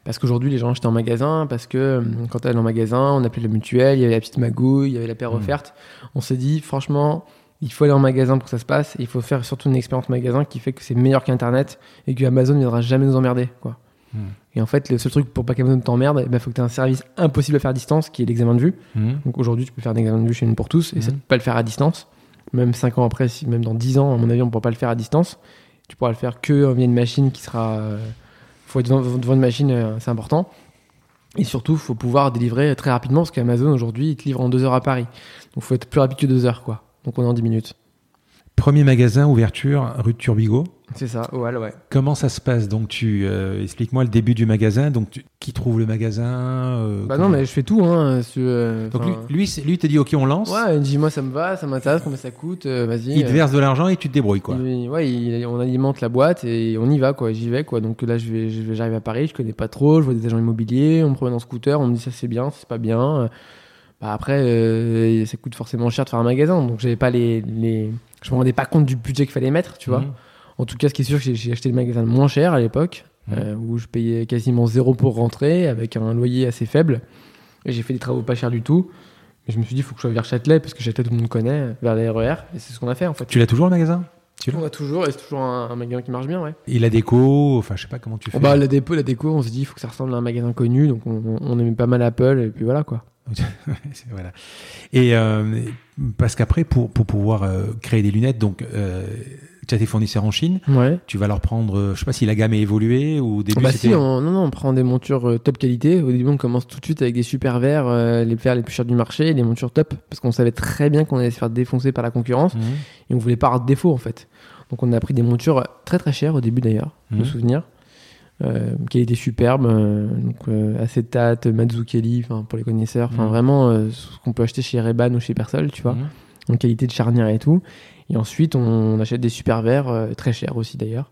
Parce qu'aujourd'hui, les gens achetaient en magasin. Parce que quand tu allais en magasin, on appelait la mutuelle, il y avait la petite magouille, il y avait la paire Mm. offerte. On s'est dit, franchement, il faut aller en magasin pour que ça se passe. Et il faut faire surtout une expérience magasin qui fait que c'est meilleur qu'Internet et que Amazon ne viendra jamais nous emmerder. Quoi. Mm. Et en fait, le seul truc pour pas qu'Amazon t'emmerde, il faut que tu aies un service impossible à faire à distance qui est l'examen de vue. hmm, Donc aujourd'hui, tu peux faire un examen de vue chez une pour tous et ça, Mhm. tu peux pas le faire à distance. Même 5 ans après, si, même dans 10 ans, à mon avis, on ne pourra pas le faire à distance. Tu pourras le faire que via une machine qui sera. euh, faut être devant, devant une machine, euh, c'est important. Et surtout, il faut pouvoir délivrer très rapidement parce qu'Amazon aujourd'hui, il te livre en 2 heures à Paris. Donc il faut être plus rapide que 2 heures, quoi. Donc on est en 10 minutes. Premier magasin, ouverture, rue de Turbigo. C'est ça, ouais, ouais. Comment ça se passe Donc tu euh, explique-moi le début du magasin. Donc tu- qui trouve le magasin euh, Bah non, mais je fais tout, hein. euh, Donc lui, lui, c'est- lui te dit ok, on lance. Ouais, il me dit, moi ça me va, ça m'intéresse, combien ça coûte, vas-y. il te verse de l'argent et tu te débrouilles quoi. Il- ouais, il- on alimente la boîte et on y va, quoi. J'y vais, quoi. Donc là, je vais, j'arrive à Paris, je connais pas trop, je vois des agents immobiliers, on me promène en scooter, on me dit ça c'est bien, ça, c'est pas bien. Bah après, euh, ça coûte forcément cher de faire un magasin, donc j'avais pas les, les, je me rendais pas compte du budget qu'il fallait mettre, tu vois. Mhm. En tout cas, ce qui est sûr, c'est que j'ai- acheté le magasin le moins cher à l'époque, Mhm. euh, où je payais quasiment zéro pour rentrer, avec un loyer assez faible. Et j'ai fait des travaux pas chers du tout. Mais je me suis dit, il faut que je sois vers Châtelet, parce que Châtelet, tout le monde connaît, vers les RER. Et c'est ce qu'on a fait, en fait. Tu l'as toujours le magasin? Tu On a toujours, et c'est toujours un, un magasin qui marche bien, ouais. Et la déco, enfin je sais pas comment tu fais. Bah, la déco, la déco, on s'est dit, il faut que ça ressemble à un magasin connu, donc on, on- on aimait pas mal Apple, et puis voilà, quoi. Voilà. Et euh, parce qu'après, pour, pour pouvoir euh, créer des lunettes, donc euh, tu as tes fournisseurs en Chine, Ouais. tu vas leur prendre, euh, je sais pas si la gamme est évoluée ou bah si, on, non, non, on prend des montures euh, top qualité. Au début, on commence tout de suite avec des super verres, euh, les verres les plus chers du marché, des montures top, parce qu'on savait très bien qu'on allait se faire défoncer par la concurrence, Mhm. et on voulait pas avoir de défaut, en fait. Donc on a pris des montures très très chères au début d'ailleurs, de Mhm. Euh, qualité superbe, euh, donc euh, acétate, Mazzucchelli, pour les connaisseurs, enfin Mhm. vraiment ce qu'on peut acheter chez Reban ou chez Persol, tu vois, Mhm. en qualité de charnière et tout. Et ensuite on achète des super verres, très chers aussi d'ailleurs,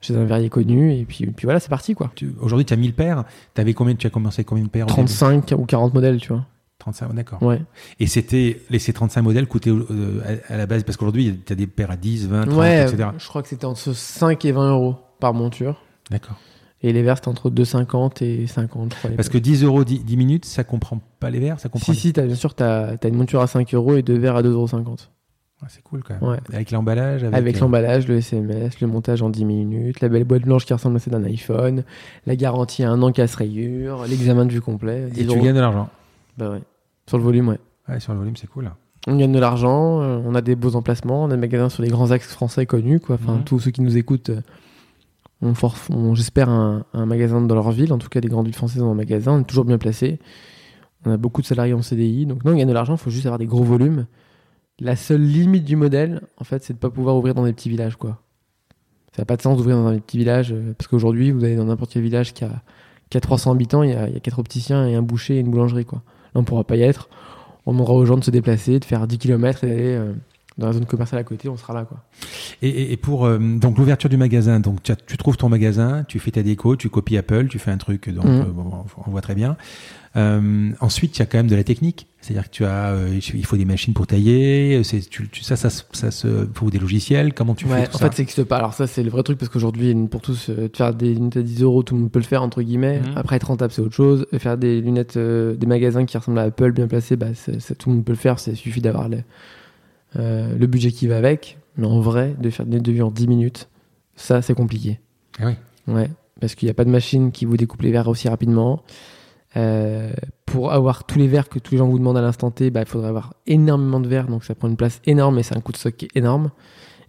chez un verrier connu, et puis, puis voilà, c'est parti quoi. Aujourd'hui, tu as 1000 paires. Avais combien, tu as commencé combien de paires au début 35 ou 40 modèles, tu vois. 35, d'accord. Ouais. Et c'était, ces 35 modèles coûtaient euh, à, à la base, parce qu'aujourd'hui, tu as des paires à 10, 20, 30, ouais, etc. je crois que c'était entre 5 et 20 euros par monture. D'accord. Et les verres, c'était entre 2,50 et 50, je crois. à Parce que 10 euros 10, 10 minutes, ça comprend pas les verres, ça comprend. Si, si, as, bien sûr, tu as, une monture à 5 euros et deux verres à 2,50 euros. C'est cool quand même. Ouais. Avec l'emballage, avec, Avec euh, l'emballage, le SMS, le montage en 10 minutes, la belle boîte blanche qui ressemble à celle d'un iPhone, la garantie à un an casse-rayure, l'examen de vue complet. 10 Et tu gagnes de l'argent. Bah ouais. Sur le volume, ouais. Ouais, sur le volume, c'est cool. On gagne de l'argent, euh, on a des beaux emplacements, on a des magasins sur les grands axes français connus, quoi. Enfin, Mhm. tous ceux qui nous écoutent euh, ont, j'espère, un, magasin dans leur ville. En tout cas, les grandes villes françaises ont un magasin, on est toujours bien placé. On a beaucoup de salariés en CDI. Donc, non, on gagne de l'argent, il faut juste avoir des gros volumes. La seule limite du modèle, en fait, c'est de pas pouvoir ouvrir dans des petits villages, quoi. Ça n'a pas de sens d'ouvrir dans un petit village, euh, parce qu'aujourd'hui, vous allez dans n'importe quel village qui a, qui a 300 habitants, il y a, il quatre opticiens et un boucher et une boulangerie, quoi. Là, on pourra pas y être. On demandera aux gens de se déplacer, de faire 10 km et d'aller euh, dans la zone commerciale à côté, on sera là, quoi. Et, pour euh, donc l'ouverture du magasin, donc tu, as- tu trouves ton magasin, tu fais ta déco, tu copies Apple, tu fais un truc, donc Mhm. euh, bon, on voit très bien. Euh, ensuite, il y a quand même de la technique, c'est-à-dire que tu as, il faut des machines pour tailler, c'est, tu, tu- ça, ça, ça se, faut des logiciels. Comment tu ouais, fais tout en ça fait, ça n'existe pas. Alors, ça, c'est le vrai truc parce qu'aujourd'hui, pour tous, faire des lunettes à 10 euros, tout le monde peut le faire, entre guillemets. Mhm. Après, être rentable, c'est autre chose. Faire des lunettes, des magasins qui ressemblent à Apple, bien placés, bah, c'est- c'est- tout le monde peut le faire. Il suffit d'avoir le, euh, le budget qui va avec. Mais en vrai, de faire des lunettes de vue en 10 minutes, ça, c'est compliqué. Ah oui. Ouais, parce qu'il n'y a pas de machine qui vous découpe les verres aussi rapidement. Euh, pour avoir tous les verres que tous les gens vous demandent à l'instant T, bah, il faudrait avoir énormément de verres, donc ça prend une place énorme et c'est un coût de stock qui est énorme.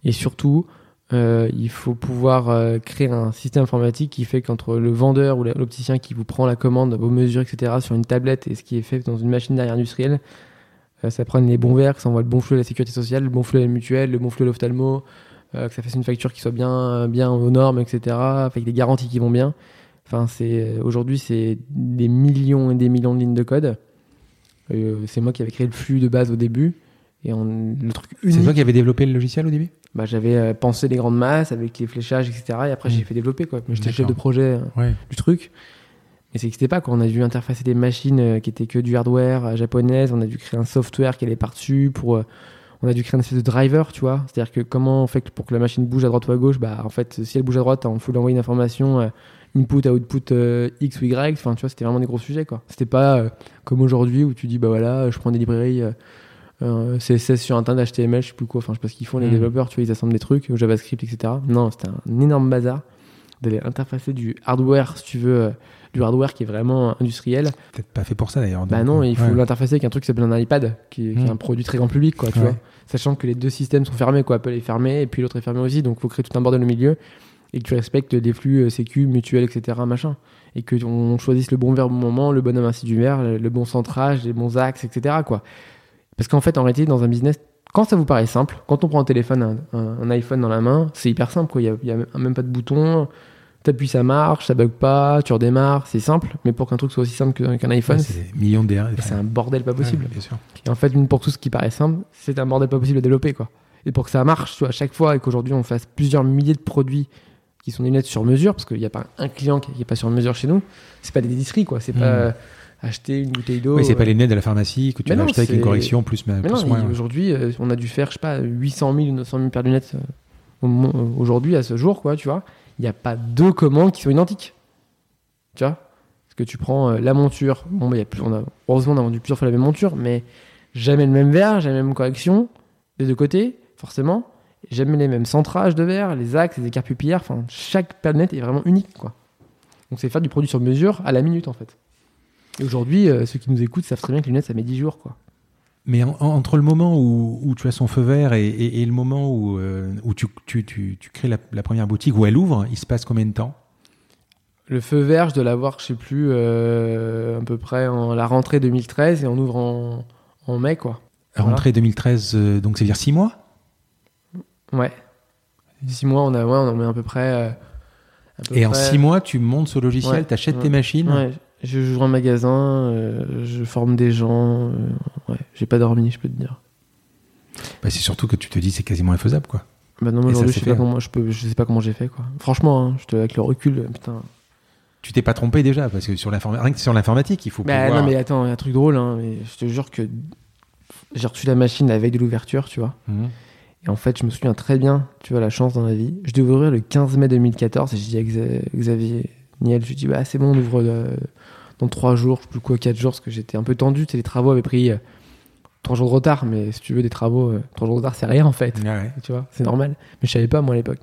Et surtout, euh, il faut pouvoir euh, créer un système informatique qui fait qu'entre le vendeur ou l'opticien qui vous prend la commande, vos mesures, etc., sur une tablette et ce qui est fait dans une machine derrière industrielle, ça prenne les bons verres, que ça envoie le bon flux à la sécurité sociale, le bon flux à la mutuelle, le bon flux à l'ophtalmo, euh, que ça fasse une facture qui soit bien, bien aux normes, etc., avec des garanties qui vont bien. Enfin, c'est aujourd'hui, c'est des millions et des millions de lignes de code. Euh, c'est moi qui avais créé le flux de base au début. Et on, le truc C'est unique, toi qui avais développé le logiciel au début? Bah, j'avais euh, pensé les grandes masses avec les fléchages, etc. Et après, j'ai fait développer. Quoi. Mais j'étais chef de projet euh, Ouais. du truc. Mais ça n'existait pas. Quoi. On a dû interfacer des machines euh, qui étaient que du hardware euh, japonaise. On a dû créer un software qui allait par-dessus. Pour, euh, on a dû créer une espèce de driver, tu vois. C'est-à-dire que comment on fait que pour que la machine bouge à droite ou à gauche? Bah, En fait, si elle bouge à droite, on faut lui envoyer une information input, output euh, X ou Y. Enfin, tu vois, c'était vraiment des gros sujets. quoi. C'était pas euh, comme aujourd'hui où tu dis, bah voilà, je prends des librairies. euh, CSS sur Internet, HTML, je sais plus quoi, enfin je sais pas ce qu'ils font les Mm. développeurs, tu vois, ils assemblent des trucs, au JavaScript, etc. Non, c'était un énorme bazar d'aller interfacer du hardware, si tu veux, euh, du hardware qui est vraiment industriel. Peut-être pas fait pour ça d'ailleurs. Bah non, euh, il faut ouais. l'interfacer avec un truc qui s'appelle un iPad, qui est, qui est Mm. un produit très grand public, quoi, tu Ouais. vois. Sachant que les deux systèmes sont fermés, quoi. Apple est fermé et puis l'autre est fermé aussi, donc il faut créer tout un bordel au milieu et que tu respectes des flux euh, sécu, mutuels, etc. machin. Et que on choisisse le bon verre au bon moment, le bon ainsi du verre, le, bon centrage, les bons axes, etc. quoi. Parce qu'en fait, en réalité, dans un business, quand ça vous paraît simple, quand on prend un téléphone, un, un- iPhone dans la main, c'est hyper simple. quoi. Il n'y a, a même pas de bouton. T'appuies, ça marche, ça bug pas, tu redémarres, c'est simple. Mais pour qu'un truc soit aussi simple qu'un iPhone, Ouais, c'est millions d'erreurs. c'est un bordel pas possible. Ouais, bien sûr. Et en fait, même pour tout ce qui paraît simple, c'est un bordel pas possible à développer, quoi. Et pour que ça marche, tu vois, à chaque fois, et qu'aujourd'hui on fasse plusieurs milliers de produits qui sont des lunettes sur mesure, parce qu'il n'y a pas un client qui n'est pas sur mesure chez nous, c'est pas des épiceries, quoi. C'est pas Mm. euh, acheter une bouteille d'eau. Oui, c'est pas euh, les lunettes de la pharmacie que tu Mais vas non, acheter avec une correction plus, ma- Mais plus non, moins. aujourd'hui, euh, on a dû faire, je sais pas, 800 000 ou 900 000 paires de lunettes euh, aujourd'hui, à ce jour, quoi, tu vois. Il n'y a pas deux commandes qui sont identiques. Tu vois? Parce que tu prends euh, la monture, bon, bah, y a plus, heureusement, on a vendu plusieurs fois la même monture, mais jamais le même verre, jamais la même correction, des deux côtés, forcément. Jamais les mêmes centrages de verre, les axes, les écarts pupillaires, enfin, chaque lunettes est vraiment unique, quoi. Donc, c'est faire du produit sur mesure à la minute, en fait. Et aujourd'hui, euh, ceux qui nous écoutent savent très bien que les lunettes, ça met 10 jours, quoi. Mais en- en- entre le moment où, où tu as son feu vert et, et- et le moment où, euh, où tu, tu, tu, tu crées la, la première boutique, où elle ouvre, il se passe combien de temps? Le feu vert, je dois l'avoir, je sais plus, euh, à peu près en la rentrée 2013 et on ouvre en, en mai, quoi. Voilà. Rentrée 2013, euh, donc ça veut dire 6 mois? Ouais. Six mois, on a, ouais, on en met à peu près. à peu Et en près. six mois, tu montes ce logiciel, Ouais, tu achètes ouais. tes machines. Je joue en magasin, euh, je forme des gens. euh, ouais, j'ai pas dormi, je peux te dire. Bah, c'est surtout que tu te dis c'est quasiment infaisable, quoi. Bah non, aujourd'hui, je sais pas hein. comment je peux, je sais pas comment j'ai fait quoi. Franchement, hein, je te, avec le recul, putain. Tu t'es pas trompé déjà, parce que sur rien que sur l'informatique, il faut Bah pouvoir... non, mais attends, il y a un truc drôle, hein, mais je te jure que j'ai reçu la machine la veille de l'ouverture, tu vois. Mhm. Et en fait, je me souviens très bien, tu vois, la chance dans la vie. Je devais ouvrir le 15 mai 2014 et je dis à Xa- Xavier Niel, je lui dis, bah c'est bon, on ouvre euh, dans 3 jours, je sais plus quoi, 4 jours, parce que j'étais un peu tendu. Tu sais, les travaux avaient pris 3 jours de retard, mais si tu veux, des travaux, 3 jours de retard, c'est rien en fait. Ouais. Tu vois, c'est normal. Mais je savais pas, moi, à l'époque.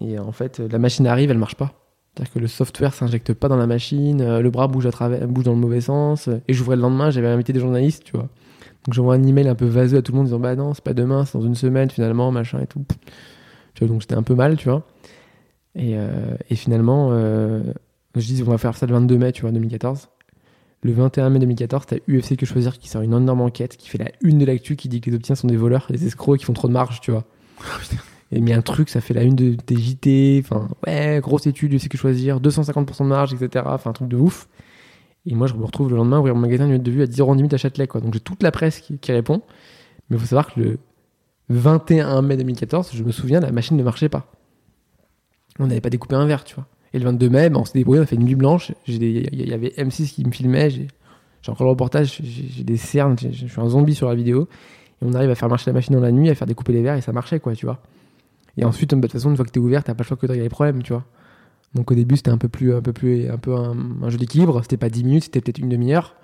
Et euh, en fait, euh, la machine arrive, elle marche pas. C'est-à-dire que le software s'injecte pas dans la machine, euh, le bras bouge, à travers, bouge dans le mauvais sens. euh, Et j'ouvrais le lendemain, j'avais invité des journalistes, tu vois. Donc j'envoie un email un peu vaseux à tout le monde disant Bah non, c'est pas demain, c'est dans une semaine finalement, machin et tout. Tu vois, donc j'étais un peu mal, tu vois. Et, euh, et finalement, euh, je dis On va faire ça le 22 mai, tu vois, 2014. Le 21 mai 2014, t'as UFC Que Choisir qui sort une énorme enquête, qui fait la une de l'actu, qui dit que les opticiens sont des voleurs, des escrocs qui font trop de marge, tu vois. Et mais un truc, ça fait la une de, des JT, enfin, ouais, grosse étude, UFC Que Choisir, 250% de marge, etc. Enfin, un truc de ouf. Et moi, je me retrouve le lendemain ouvrir mon magasin de vue à 10 h 30 à Châtelet, quoi. Donc j'ai toute la presse qui, qui répond. Mais il faut savoir que le 21 mai 2014, je me souviens, la machine ne marchait pas. On n'avait pas découpé un verre, tu vois. Et le 22 mai, ben, on s'est débrouillé, on a fait une nuit blanche. Il y avait M6 qui me filmait. J'ai encore le reportage, j'ai des cernes, je suis un zombie sur la vidéo. Et on arrive à faire marcher la machine dans la nuit, à faire découper les verres et ça marchait, quoi, tu vois. Et ensuite, bah, de toute façon, une fois que t'es ouvert, t'as pas le choix que de régler les problèmes, tu vois. Donc au début, c'était un peu plus, un peu plus, un peu un, un jeu d'équilibre. C'était pas 10 minutes, c'était peut-être une demi-heure.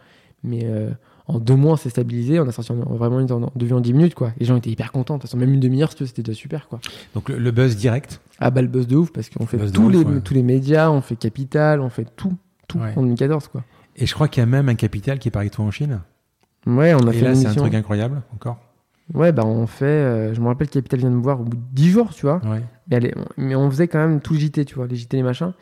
Mais euh, en deux mois, on s'est stabilisé. On a sorti en- vraiment une en- de vue en 10 minutes, quoi. Les gens étaient hyper contents. De toute façon, même une demi-heure, c'était déjà super, quoi. Donc le, le buzz direct. Ah bah le buzz de ouf, parce qu'on fait tous, ouf, les, ouais. tous les médias, on fait Capital, on fait tout, tout Ouais. en 2014, quoi. Et je crois qu'il y a même un capital qui est par toi en Chine. Ouais, on a Et fait là, c'est un truc incroyable, encore. Ouais, bah on fait. euh, je me rappelle Capital vient de me voir au bout de 10 jours, tu vois. Ouais. Mais, elle est- mais on faisait quand même tout le JT, tu vois, les JT, les machins.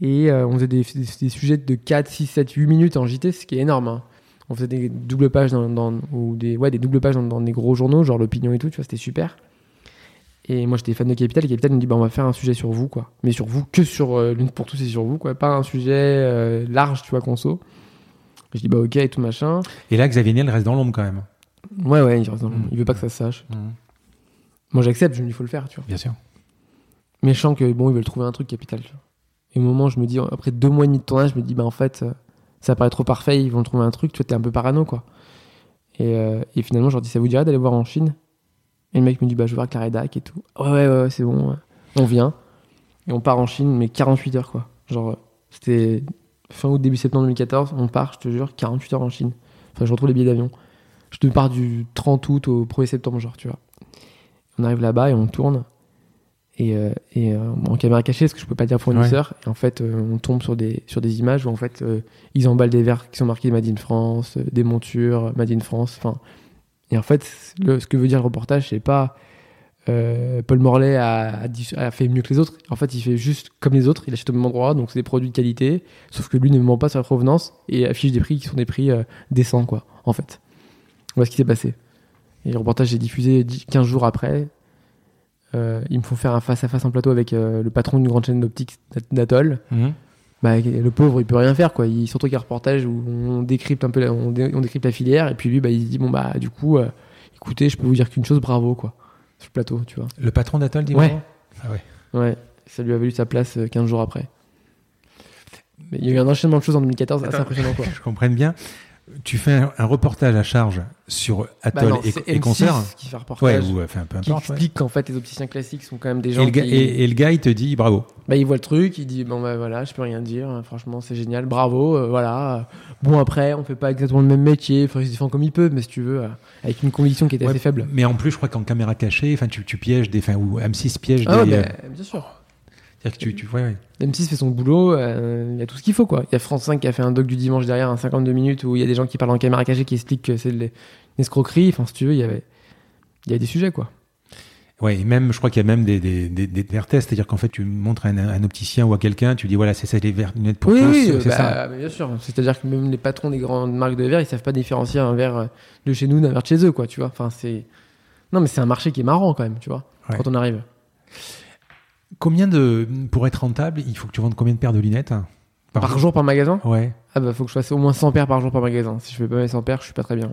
Et euh, on faisait des, des- des sujets de 4, 6, 7, 8 minutes en JT, ce qui est énorme. hein. On faisait des doubles pages dans, dans- ou des, ouais, des doubles pages dans, dans des gros journaux, genre l'opinion et tout, tu vois, c'était super. Et moi, j'étais fan de Capital, et Capital me dit, bah, on va faire un sujet sur vous, quoi. Mais sur vous, que sur euh, l'une pour tous et sur vous, quoi. Pas un sujet euh, large, tu vois, conso. Je dis, bah, ok, et tout machin. Et là, Xavier Niel reste dans l'ombre quand même. Ouais, ouais, il, reste dans le- Mm. il veut pas que ça se sache. Moi, j'accepte, je me dis, il faut le faire, tu vois. Bien sûr. méchant que bon ils veulent trouver un truc capital tu vois. et au moment où je me dis après deux mois et demi de tournage je me dis bah en fait euh, ça paraît trop parfait ils vont trouver un truc tu vois t'es un peu parano quoi. Et, euh, finalement je leur dis ça vous dirait d'aller voir en Chine? Et le mec me dit bah je vais voir rédac et tout. Ouais ouais ouais c'est bon on vient et on part en Chine mais 48 heures quoi. Genre euh, c'était fin août début septembre 2014 on part je te jure 48 heures en Chine. Enfin je retrouve les billets d'avion. Je te pars du 30 août au 1er septembre genre tu vois. On arrive là-bas et on tourne et, euh, et euh, en caméra cachée parce que je peux pas dire fournisseur. Et en fait euh, on tombe sur des sur des images où en fait ils emballent des verres qui sont marqués Made in France des montures Made in France enfin. Et en fait le, ce que veut dire le reportage c'est pas euh, Paul Morlaix a, a dit- a fait mieux que les autres. En fait il fait juste comme les autres il achète au même endroit donc c'est des produits de qualité sauf que lui ne ment pas sur la provenance et affiche des prix qui sont des prix euh, décents quoi en fait. Voilà ce qui s'est passé. Et le reportage est diffusé 10 15 jours après euh, ils me font faire un face-à-face en plateau avec euh, le patron d'une grande chaîne d'optique d'Atoll. Mhm. Bah, le pauvre, il peut rien faire, quoi. Il surtout qu'il y a un reportage où on décrypte un peu, la, on, dé- on décrypte la filière, et puis lui, bah, il se dit bon bah, du coup, euh, écoutez, je peux vous dire qu'une chose, bravo, quoi, sur le plateau, tu vois. Le patron d'Atoll dit Ouais. Ah ouais. Ouais, ça lui a valu sa place euh, 15 jours après. Mais il y a eu un enchaînement de choses en 2014 assez Attends. impressionnant, quoi. Je comprenne bien. Tu fais un, un reportage à charge sur Bah Atoll non, et, et M6 concerts. qui fait un Ouais, reportage. ou enfin, peu qui importe. ouais. explique qu'en fait les opticiens classiques sont quand même des Et gens le, qui... et, et le gars, il te dit bravo. Bah, il voit le truc, il dit bon bah voilà, je peux rien dire, hein, franchement c'est génial, bravo, euh, voilà. Bon après, on fait pas exactement le même métier, enfin il se défend comme il peut, mais si tu veux, euh, avec une conviction qui était Ouais, assez faible. Mais en plus, je crois qu'en caméra cachée, enfin, tu, tu pièges des, enfin, ou M6 piège Ah ouais, des. bah, euh, bien sûr. C'est-à-dire que tu, tu, ouais, ouais. M6 fait son boulot, euh, il y a tout ce qu'il faut quoi. Il y a France 5 qui a fait un doc du dimanche derrière, un 52 minutes où il y a des gens qui parlent en caméra cachée qui expliquent que c'est une escroquerie, enfin si tu veux, il y avait il y a des sujets quoi. Ouais, et même, je crois qu'il y a même des, des, des, des verres tests, c'est-à-dire qu'en fait, tu montres à un, un opticien ou à quelqu'un, tu dis voilà, c'est ça les verres lunettes pour oui, tous, oui, c'est bah, ça. bien sûr. C'est-à-dire que même les patrons des grandes marques de verre, ils savent pas différencier un verre de chez nous d'un verre de chez eux, quoi, tu vois. Enfin, c'est. Non, mais c'est un marché qui est marrant quand même, tu vois, Ouais. quand on arrive. Combien de. Pour être rentable, il faut que tu vendes combien de paires de lunettes hein Par, jour par magasin Ouais, Ah bah faut que je fasse au moins 100 paires par jour par magasin. Si je fais pas mes 100 paires, je suis pas très bien.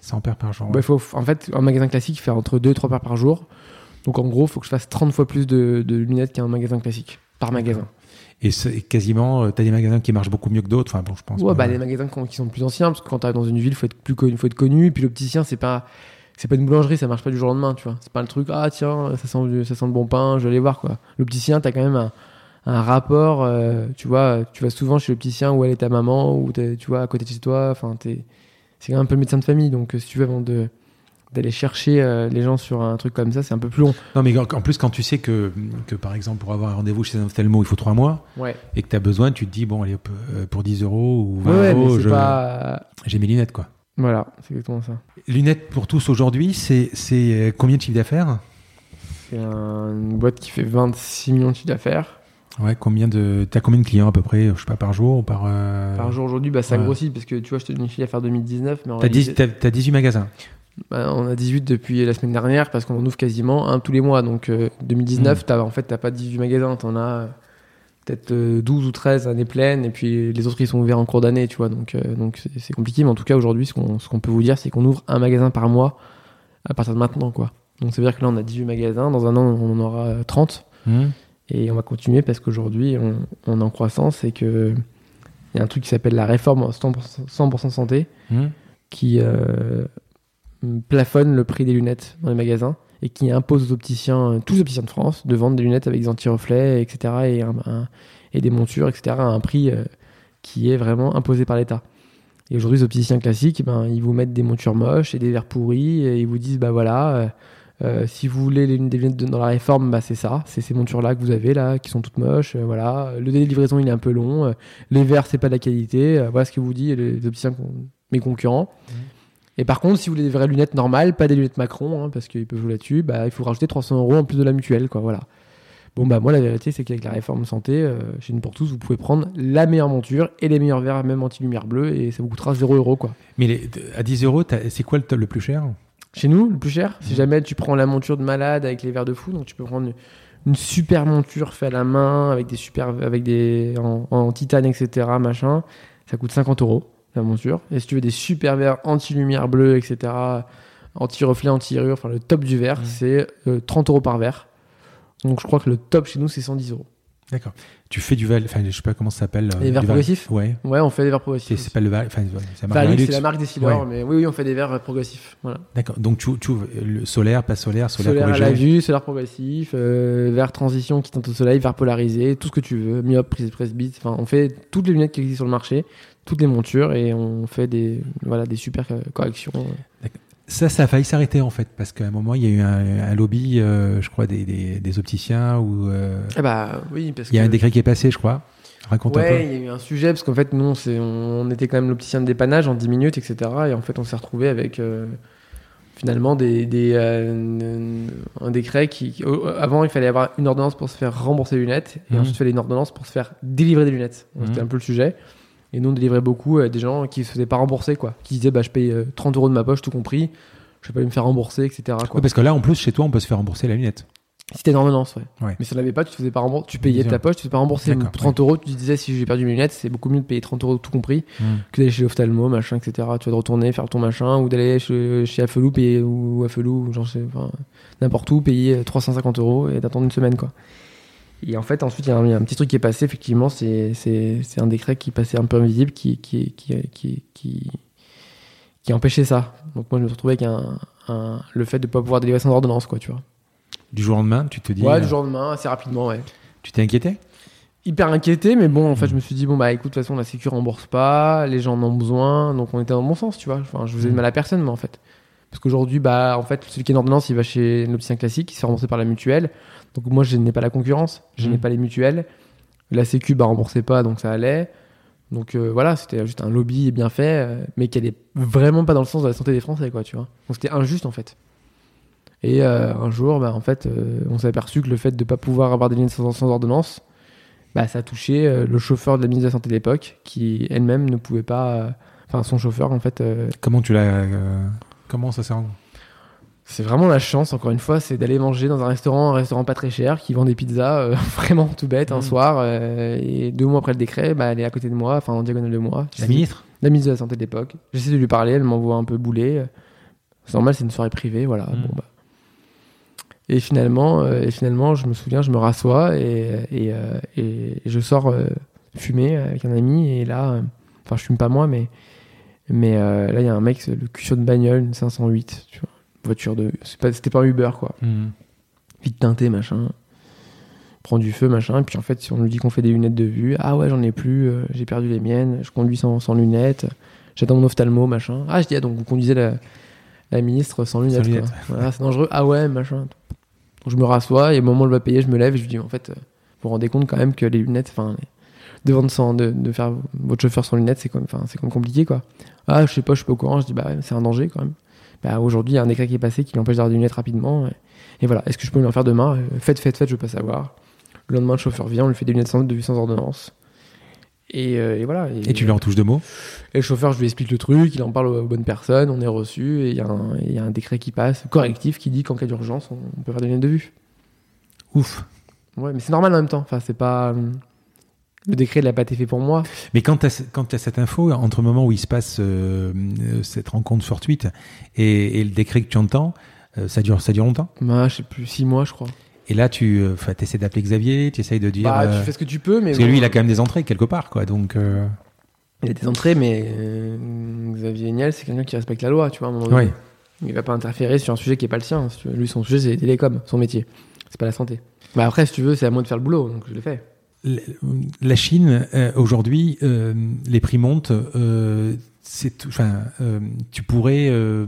100 paires par jour. Bah, faut, en fait, un magasin classique fait entre 2 et 3 paires par jour. Donc en gros, il faut que je fasse 30 fois plus de, de lunettes qu'un magasin classique. Par magasin. Et quasiment, tu as des magasins qui marchent beaucoup mieux que d'autres. Enfin, bon, je pense. Ouais, bah les magasins qui sont plus anciens, parce que quand t'arrives dans une ville, faut être plus connu, faut être connu. Et puis l'opticien, c'est pas, c'est pas une boulangerie, ça marche pas du jour au lendemain, tu vois. C'est pas le truc, ah tiens, ça sent, ça sent le bon pain, je vais aller voir quoi. L'opticien, t'as quand même un, un rapport, euh, tu vois, tu vas souvent chez l'opticien où elle est ta maman, ou tu vois, à côté de chez toi. Enfin, t'es, c'est quand même un peu le médecin de famille, donc euh, si tu veux avant de d'aller chercher euh, les gens sur un truc comme ça, c'est un peu plus long. Non, mais en plus, quand tu sais que, que par exemple, pour avoir un rendez-vous chez un ophtalmo, il faut 3 mois Ouais. et que tu as besoin, tu te dis, bon, allez, pour 10 euros ou 20 Ouais, euros, c'est je- pas. j'ai mes lunettes, quoi. Voilà, c'est exactement ça. Lunettes pour tous aujourd'hui, c'est euh, combien de chiffre d'affaires? C'est un- une boîte qui fait 26 millions de chiffre d'affaires. Ouais, combien de. T'as combien de clients à peu près, je sais pas, par jour ou par. euh, Par jour aujourd'hui, bah, ça ouais. grossit parce que tu vois, je te donne une chiffre d'affaires 2019, mais en T'as réalité- 10 t'as- t'as 18 magasins. bah, on a 18 depuis la semaine dernière parce qu'on en ouvre quasiment un tous les mois. Donc euh, Mm. 2019, t'as, en fait, t'as pas 18 magasins, t'en as euh, peut-être euh, 12 ou 13 années pleines, et puis les autres ils sont ouverts en cours d'année, tu vois. Donc euh, donc c'est, compliqué, mais en tout cas aujourd'hui, ce qu'on, ce qu'on peut vous dire, c'est qu'on ouvre un magasin par mois à partir de maintenant, quoi. Donc ça veut dire que là on a 18 magasins, dans un an on en aura euh, 30. Hmm. Et on va continuer parce qu'aujourd'hui, on, on est en croissance et que il y a un truc qui s'appelle la réforme 100%, 100% santé Hmm. qui euh, plafonne le prix des lunettes dans les magasins et qui impose aux opticiens, euh, tous les opticiens de France, de vendre des lunettes avec des anti-reflets, etc. et, des montures, etc. à un prix euh, qui est vraiment imposé par l'État. Et aujourd'hui, les opticiens classiques, ben, ils vous mettent des montures moches et des verres pourris et ils vous disent, bah voilà, euh, si vous voulez les, lunettes de- dans la réforme, bah c'est ça, c'est ces montures-là que vous avez là, qui sont toutes moches, voilà. Le délai de livraison, il est un peu long, les verres, c'est pas de la qualité, voilà ce que vous dit les, opticiens, mes concurrents. Et par contre, si vous voulez des vraies lunettes normales, pas des lunettes Macron, hein, parce qu'ils peuvent jouer là-dessus, bah, il faut rajouter 300 euros en plus de la mutuelle, quoi, voilà. Bon, bah, moi, la vérité, c'est qu'avec la réforme santé, euh, chez nous pour tous, vous pouvez prendre la meilleure monture et les meilleurs verres, même anti-lumière bleue, et ça vous coûtera 0 euros, quoi. Mais les- à 10 euros, c'est quoi le, le plus cher? Chez nous, le plus cher, si Mhm. jamais tu prends la monture de malade avec les verres de fou, donc tu peux prendre une, une super monture faite à la main, avec des super, avec des, en, en titane, etc., machin, ça coûte 50 euros, la monture. Et si tu veux des super verres anti-lumière bleue, etc., anti-reflet, anti-rure, enfin le top du verre, c'est euh, 30 euros par verre. Donc je crois que le top chez nous, c'est 110 euros. D'accord. Tu fais du val, enfin, je sais pas comment ça s'appelle. euh, Les verres progressifs Ouais. Ouais, on fait des verres progressifs. c'est pas le val, enfin, ouais, c'est la marque Varilux, Varilux. c'est la marque des Silor, Ouais. mais oui, oui, on fait des verres progressifs. Voilà. D'accord. Donc tu, tu le solaire, pas solaire, solaire, Solaire à la vue, solaire progressif, euh, verre transition qui tente au soleil, verre polarisé, tout ce que tu veux, myope, prise presbyte, enfin on fait toutes les lunettes qui existent sur le marché, toutes les montures et on fait des voilà des super euh, corrections. Ça, ça a failli s'arrêter en fait, parce qu'à un moment, il y a eu un, un lobby, euh, je crois, des, des, des opticiens ou euh, Ah bah oui parce il y a que un décret qui est passé, je crois. Raconte un ouais, peu. il y a eu un sujet parce qu'en fait nous on, était quand même l'opticien de dépannage en 10 minutes etc et en fait on s'est retrouvé avec euh, finalement des, des un décret qui avant il fallait avoir une ordonnance pour se faire rembourser les lunettes et Mhm. ensuite il fallait une ordonnance pour se faire délivrer des lunettes Donc, Mhm. c'était un peu le sujet et nous on délivrait beaucoup euh, des gens qui se faisaient pas rembourser quoi qui disaient bah je paye euh, 30 euros de ma poche tout compris je vais pas me faire rembourser etc quoi. Ouais, parce que là, en plus, chez toi, on peut se faire rembourser la lunette. Si une ordonnance, ouais. Ouais. Mais si t'en avais pas, tu te faisais pas rembourser. Tu payais de ta poche, tu te fais pas rembourser. D'accord, 30 euros, tu te disais si j'ai perdu mes lunettes, c'est beaucoup mieux de payer 30 euros tout compris que d'aller chez l'ophtalmo, machin, etc. Tu vas de retourner faire ton machin ou d'aller chez, chez Afelou payer ou Afelou, genre n'importe où, payer 350 euros et d'attendre une semaine, quoi. Et en fait, ensuite, il y, a un- il y a un petit truc qui est passé, effectivement, c'est un décret qui passait un peu invisible, qui, qui, qui, qui, qui, qui empêchait ça. Donc moi, je me suis retrouvé avec un, un- le fait de pas pouvoir délivrer sans ordonnance, quoi, tu vois. Du jour au lendemain, tu te dis. Ouais, euh, du jour au lendemain, assez rapidement, ouais. Tu t'es inquiété? Hyper inquiété, mais bon, en fait, Mm. je me suis dit, bon, bah écoute, de toute façon, la Sécu rembourse pas, les gens en ont besoin, donc on était dans le bon sens, tu vois. Enfin, je faisais de Mm. mal à personne, moi, en fait. Parce qu'aujourd'hui, bah, en fait, celui qui est en ordonnance, il va chez l'opticien classique, il se fait rembourser par la mutuelle. Donc moi, je n'ai pas la concurrence, je Mm. n'ai pas les mutuelles. La Sécu, bah, remboursait pas, donc ça allait. Donc euh, voilà, c'était juste un lobby bien fait, euh, mais qui allait vraiment pas dans le sens de la santé des Français, quoi, tu vois. Donc c'était injuste, en fait. Et euh, un jour, bah, en fait, on s'est aperçu que le fait de pas pouvoir avoir des lignes sans, sans ordonnance, bah, ça a touché le chauffeur de la ministre de la Santé de l'époque, qui elle-même ne pouvait pas. Enfin, son chauffeur, en fait. Comment tu l'as. Comment ça s'est rendu C'est vraiment la chance, encore une fois, c'est d'aller manger dans un restaurant, un restaurant pas très cher, qui vend des pizzas, euh, vraiment tout bête, un Mm. soir. euh, et deux mois après le décret, bah, elle est à côté de moi, enfin en diagonale de moi. La ministre La ministre de la Santé de l'époque. J'essaie de lui parler, elle m'envoie un peu bouler. C'est normal, c'est une soirée privée, voilà. Mm. Bon, bah. Et finalement, euh, et finalement, je me souviens, je me rassois et, et, euh, et je sors euh, fumer avec un ami. Et là, euh, enfin, je fume pas moi, mais, mais euh, là, il y a un mec, le cul une bagnole, une 508, tu vois, voiture de. C'était pas un Uber, quoi. Mhm. Vite teinté, machin. Prend du feu, machin. Et puis en fait, si on nous dit qu'on fait des lunettes de vue, ah ouais, j'en ai plus, euh, j'ai perdu les miennes, je conduis sans, sans lunettes, j'attends mon ophtalmo, machin. Ah, je dis, ah, donc vous conduisez la, la ministre sans lunettes, quoi. lunettes. Voilà, c'est dangereux. Ah ouais, machin. Donc je me rassois et au moment où elle va payer, je me lève et je lui dis, en fait, euh, vous vous rendez compte quand même que les lunettes, enfin, les- de vendre sans, de, de faire votre chauffeur sans lunettes, c'est comme, enfin, c'est comme compliqué, quoi. Ah, je sais pas, je suis pas au courant. Je dis, bah ouais, c'est un danger quand même. Bah aujourd'hui, il y a un décret qui est passé qui l'empêche d'avoir des lunettes rapidement. Et, et voilà, est-ce que je peux lui en faire demain? Euh, Faites, faites, faites, je veux pas savoir. Le lendemain, le chauffeur vient, on lui fait des lunettes sans, de vue sans ordonnance. Et, euh, et voilà. Et tu lui en touches deux mots? Et le chauffeur, je lui explique le truc, il en parle aux bonnes personnes, on est reçu, et il y, a un- et il y a un décret qui passe, correctif, qui dit qu'en cas d'urgence, on, on peut faire des lunettes de vue. Ouf. Ouais, mais c'est normal en même temps. Enfin, c'est pas. Le décret, il n'a pas été fait pour moi. Mais quand tu as, cette info, entre le moment où il se passe euh, euh, cette rencontre fortuite et, et le décret que tu entends, euh, ça, dure, ça dure longtemps? Bah, je sais plus, six mois, je crois. Et là, tu euh, essaies d'appeler Xavier, tu essayes de dire. Bah, tu fais ce que tu peux, mais. parce que lui, il a quand même des entrées quelque part, quoi. Donc, Il a des entrées, mais Xavier Niel, c'est quelqu'un qui respecte la loi, tu vois, à un moment donné. Ouais. Il va pas interférer sur un sujet qui est pas le sien. si. Lui, son sujet, c'est les télécoms, son métier. C'est pas la santé. Bah après, si tu veux, c'est à moi de faire le boulot, donc je le fais. La- Chine, euh, aujourd'hui, euh, les prix montent. euh, tout- euh, tu pourrais. euh,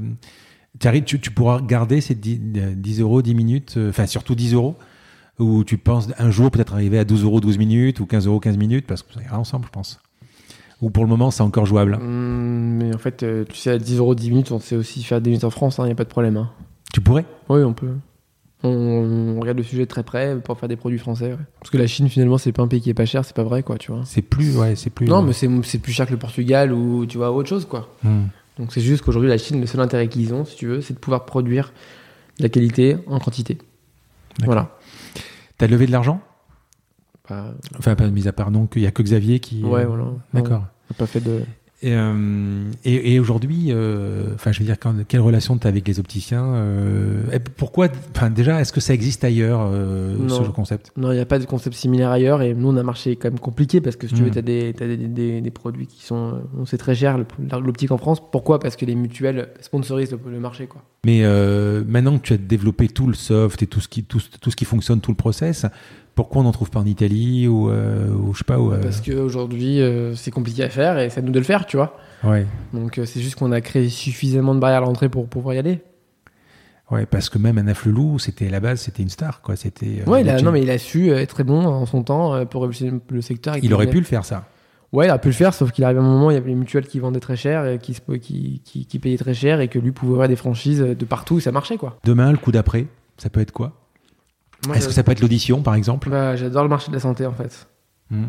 tu, tu, pourras garder ces 10, 10 euros, 10 minutes, euh, enfin surtout 10 euros, ou tu penses un jour peut-être arriver à 12 euros, 12 minutes, ou 15 euros, 15 minutes, parce que ça ira ensemble, je pense. Ou pour le moment, c'est encore jouable. Hum, mais en fait, tu sais, à 10 euros 10 minutes, on sait aussi faire des minutes en France, il n'y a pas de problème. hein. Tu pourrais? Oui, on peut. On, regarde le sujet de très près pour faire des produits français. ouais. Parce que la Chine, finalement, c'est pas un pays qui est pas cher, c'est pas vrai, quoi, tu vois. C'est plus, ouais, c'est plus. Non, mais c'est plus cher que le Portugal ou, tu vois, autre chose, quoi. Hmm. Donc c'est juste qu'aujourd'hui, la Chine, le seul intérêt qu'ils ont, si tu veux, c'est de pouvoir produire de la qualité en quantité. Voilà. T'as levé de l'argent? Bah, Enfin, pas mis à part non, qu'il y a que Xavier qui. ouais, euh, voilà. D'accord. pas fait de. Et, euh, et, et aujourd'hui, euh, enfin, je veux dire, quand, quelle relation tu as avec les opticiens euh, et Pourquoi Enfin, déjà, est-ce que ça existe ailleurs ce concept? Non, il n'y a pas de concept similaire ailleurs. Et nous, on a un marché quand même compliqué parce que si tu veux, tu as, des, des, des- des produits qui sont. On sait très cher, l'optique en France. Pourquoi? Parce que les mutuelles sponsorisent le, le marché, quoi. Mais maintenant que tu as développé tout le soft et tout ce qui tout, tout ce qui fonctionne, tout le process, pourquoi on n'en trouve pas en Italie ou, euh, ou je sais pas où euh, Parce qu'aujourd'hui, euh, c'est compliqué à faire et c'est à nous de le faire, tu vois. Ouais, Donc c'est juste qu'on a créé suffisamment de barrières à l'entrée pour pouvoir y aller. ouais, parce que même un Lelou, c'était à la base, c'était une star, quoi. C'était. ouais, il a, non, mais il a su être très bon en son temps pour révolutionner le secteur. il aurait pu le faire ça. Ouais, il a pu le faire, sauf qu'il arrive à un moment, où il y avait les mutuelles qui vendaient très cher, et qui, qui, qui, qui payaient très cher, et que lui pouvait avoir des franchises de partout, et ça marchait, quoi. Demain, le coup d'après, ça peut être quoi? Est-ce que ça peut être l'audition, par exemple Bah, j'adore le marché de la santé, en fait. Hmm.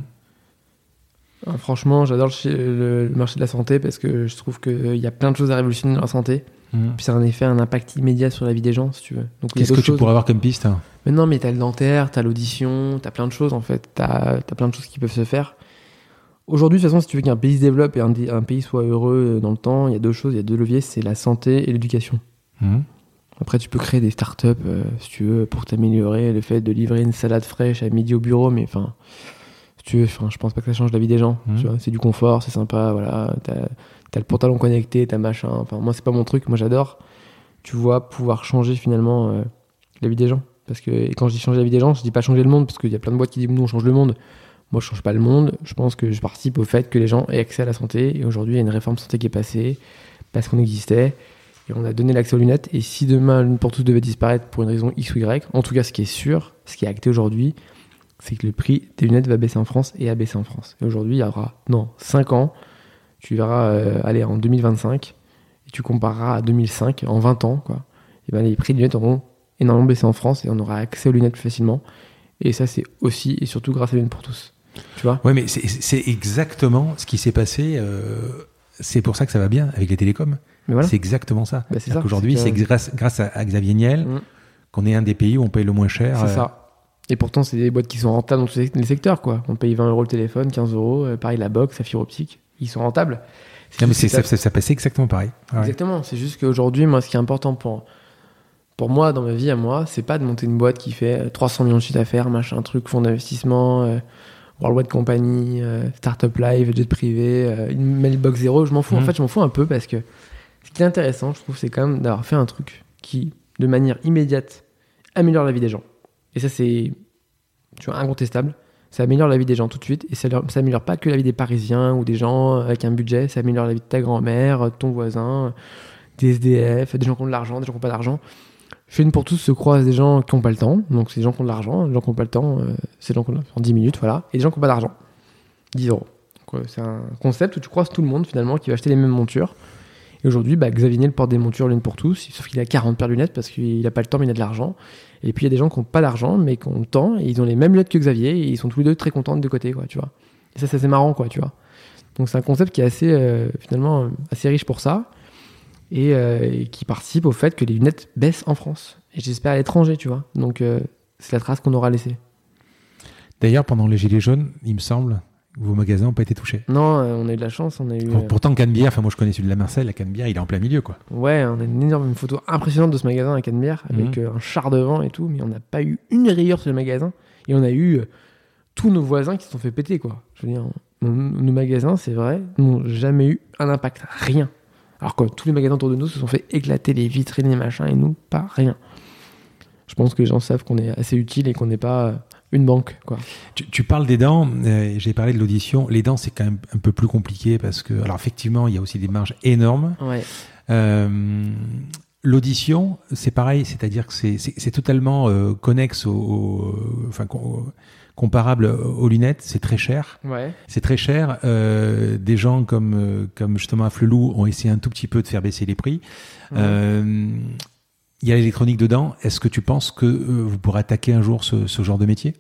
Euh, franchement, j'adore le, marché de la santé parce que je trouve qu'il y a plein de choses à révolutionner dans la santé. Hmm. Puis ça a un effet, un impact immédiat sur la vie des gens, si tu veux. Qu'est-ce que tu pourrais avoir comme piste hein Mais non, mais t'as le dentaire, t'as l'audition, t'as plein de choses en fait. T'as as plein de choses qui peuvent se faire. Aujourd'hui, de toute façon, si tu veux qu'un pays se développe et un pays soit heureux euh, dans le temps, il y a deux choses, il y a deux leviers, c'est la santé et l'éducation. Hmm. Après, tu peux créer des startups, euh, si tu veux, pour t'améliorer. Le fait de livrer une salade fraîche à midi au bureau, mais enfin, si tu veux, je pense pas que ça change la vie des gens. Vois. C'est du confort, c'est sympa, voilà. T'as as le pantalon connecté, t'as machin. Enfin, moi, c'est pas mon truc, moi j'adore. Tu vois, pouvoir changer finalement euh, la vie des gens. Parce que et quand je dis changer la vie des gens, je dis pas changer le monde, parce qu'il y a plein de boîtes qui disent nous on change le monde. Moi, je change pas le monde. Je pense que je participe au fait que les gens aient accès à la santé. Et aujourd'hui, il y a une réforme santé qui est passée parce qu'on existait. Et on a donné l'accès aux lunettes. Et si demain, l'une pour tous devait disparaître pour une raison X ou Y, en tout cas, ce qui est sûr, ce qui est acté aujourd'hui, c'est que le prix des lunettes va baisser en France et a baissé en France. Et aujourd'hui, il y aura, non, 5 ans, tu verras euh, aller en 2025 et tu compareras à 2005, en 20 ans, quoi. Et ben, les prix des lunettes auront énormément baissé en France et on aura accès aux lunettes plus facilement. Et ça, c'est aussi et surtout grâce à lunettes pour tous. Tu vois? Ouais, mais c'est- c'est exactement ce qui s'est passé euh, c'est pour ça que ça va bien avec les télécoms. Voilà. C'est exactement ça. Bah, c'est. Aujourd'hui, C'est que- grâce, grâce à, Xavier Niel Mm. qu'on est un des pays où on paye le moins cher. C'est euh, ça. Et pourtant, c'est des boîtes qui sont rentables dans tous les secteurs, quoi. On paye 20 euros le téléphone, 15 euros, euh, pareil la box, la fibre optique. Ils sont rentables. Non, mais ça, ça, ça passait exactement pareil. Exactement. C'est juste qu'aujourd'hui, moi, ce qui est important pour, pour moi, dans ma vie à moi, c'est pas de monter une boîte qui fait euh, 300 millions de chiffre d'affaires, machin, truc, fonds d'investissement, euh, Worldwide Company, euh, Startup Live, jet privé, euh, une mailbox zéro. Je m'en fous. En Mhm. fait, je m'en fous un peu parce que ce qui est intéressant, je trouve, c'est quand même d'avoir fait un truc qui, de manière immédiate, améliore la vie des gens. Et ça, c'est tu vois, incontestable. Ça améliore la vie des gens tout de suite. Et ça, ça améliore pas que la vie des Parisiens ou des gens avec un budget. Ça améliore la vie de ta grand-mère, de ton voisin, des SDF, des gens qui ont de l'argent, des gens qui n'ont pas d'argent. Chez une pour tous se croisent des gens qui n'ont pas le temps. Donc, c'est des gens qui ont de l'argent. Les gens qui n'ont pas le temps, euh, c'est des gens qui ont en 10 minutes, voilà. Et des gens qui n'ont pas d'argent. 10 euros. Euh, c'est un concept où tu croises tout le monde finalement qui va acheter les mêmes montures. Et aujourd'hui, bah, Xavier Niel porte des montures l'une pour tous, sauf qu'il a 40 paires de lunettes parce qu'il n'a pas le temps mais il a de l'argent. Et puis il y a des gens qui n'ont pas d'argent mais qui ont le temps et ils ont les mêmes lunettes que Xavier et ils sont tous les deux très contents de côtés, quoi, tu vois. Et ça, c'est assez marrant, quoi, tu vois. Donc c'est un concept qui est assez, euh, finalement, assez riche pour ça et, euh, et qui participe au fait que les lunettes baissent en France. Et j'espère à l'étranger, tu vois. Donc euh, c'est la trace qu'on aura laissée. D'ailleurs, pendant les Gilets jaunes, il me semble, vos magasins n'ont pas été touchés. Non, euh, on a eu de la chance, on a eu. Pour- Pourtant, Canebière, enfin, moi je connais celui de la Marseille, la Canebière, il est en plein milieu, quoi. Ouais, on a une énorme photo impressionnante de ce magasin à Canebière avec Mhm. euh, un char devant et tout, mais on n'a pas eu une rayure sur le magasin et on a eu euh, tous nos voisins qui se sont fait péter quoi. Je veux dire, nos magasins, c'est vrai, n'ont jamais eu un impact, rien. Alors que tous les magasins autour de nous se sont fait éclater les vitrines, les machins et nous pas rien. Je pense que les gens savent qu'on est assez utile et qu'on n'est pas euh, une banque quoi. Tu, tu parles des dents, euh, j'ai parlé de l'audition. Les dents, c'est quand même un peu plus compliqué parce que, alors effectivement, il y a aussi des marges énormes. Ouais. Euh, L'audition, c'est pareil, c'est-à-dire que c'est- totalement euh, connexe, au, au- enfin com- comparable aux lunettes. C'est très cher. Ouais. C'est très cher. Euh, des gens comme euh, comme justement Afflelou ont essayé un tout petit peu de faire baisser les prix. Euh, Il y a l'électronique dedans. Est-ce que tu penses que vous pourrez attaquer un jour ce, ce genre de métier?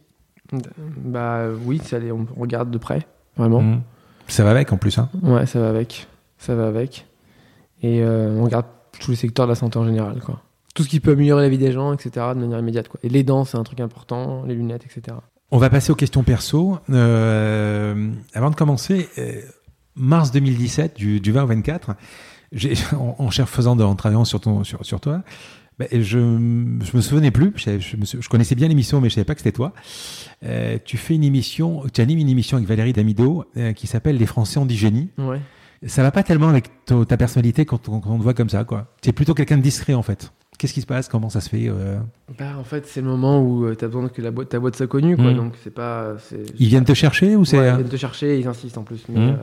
Bah oui, ça, on regarde de près, vraiment. Mmh. Ça va avec en plus. Hein. Ouais, ça va avec. Ça va avec. Et euh, on regarde tous les secteurs de la santé en général, quoi. Tout ce qui peut améliorer la vie des gens, etc., de manière immédiate, quoi. Et les dents, c'est un truc important, les lunettes, etc. On va passer aux questions perso. Euh, avant de commencer, euh, mars 2017, du, du 20 au 24, j'ai- en, en cher- faisant de- en travaillant sur, ton, sur, sur toi, ben, je, je me souvenais plus, je, je, me je connaissais bien l'émission, mais je savais pas que c'était toi. Euh, tu fais une émission, tu animes une émission avec Valérie Damido euh, qui s'appelle Les Français ont dit génie. Ouais. Ça va pas tellement avec ta personnalité quand on, quand on te voit comme ça, quoi. Tu es plutôt quelqu'un de discret, en fait. Qu'est-ce qui se passe? Comment ça se fait euh? Bah, en fait, c'est le moment où tu t'as besoin que la boîte, ta boîte soit connue, quoi. Mm. Donc, c'est pas. Ils viennent te chercher ou c'est Ouais, ils euh, viennent te chercher, ils insistent en plus. Mais, Mm. euh,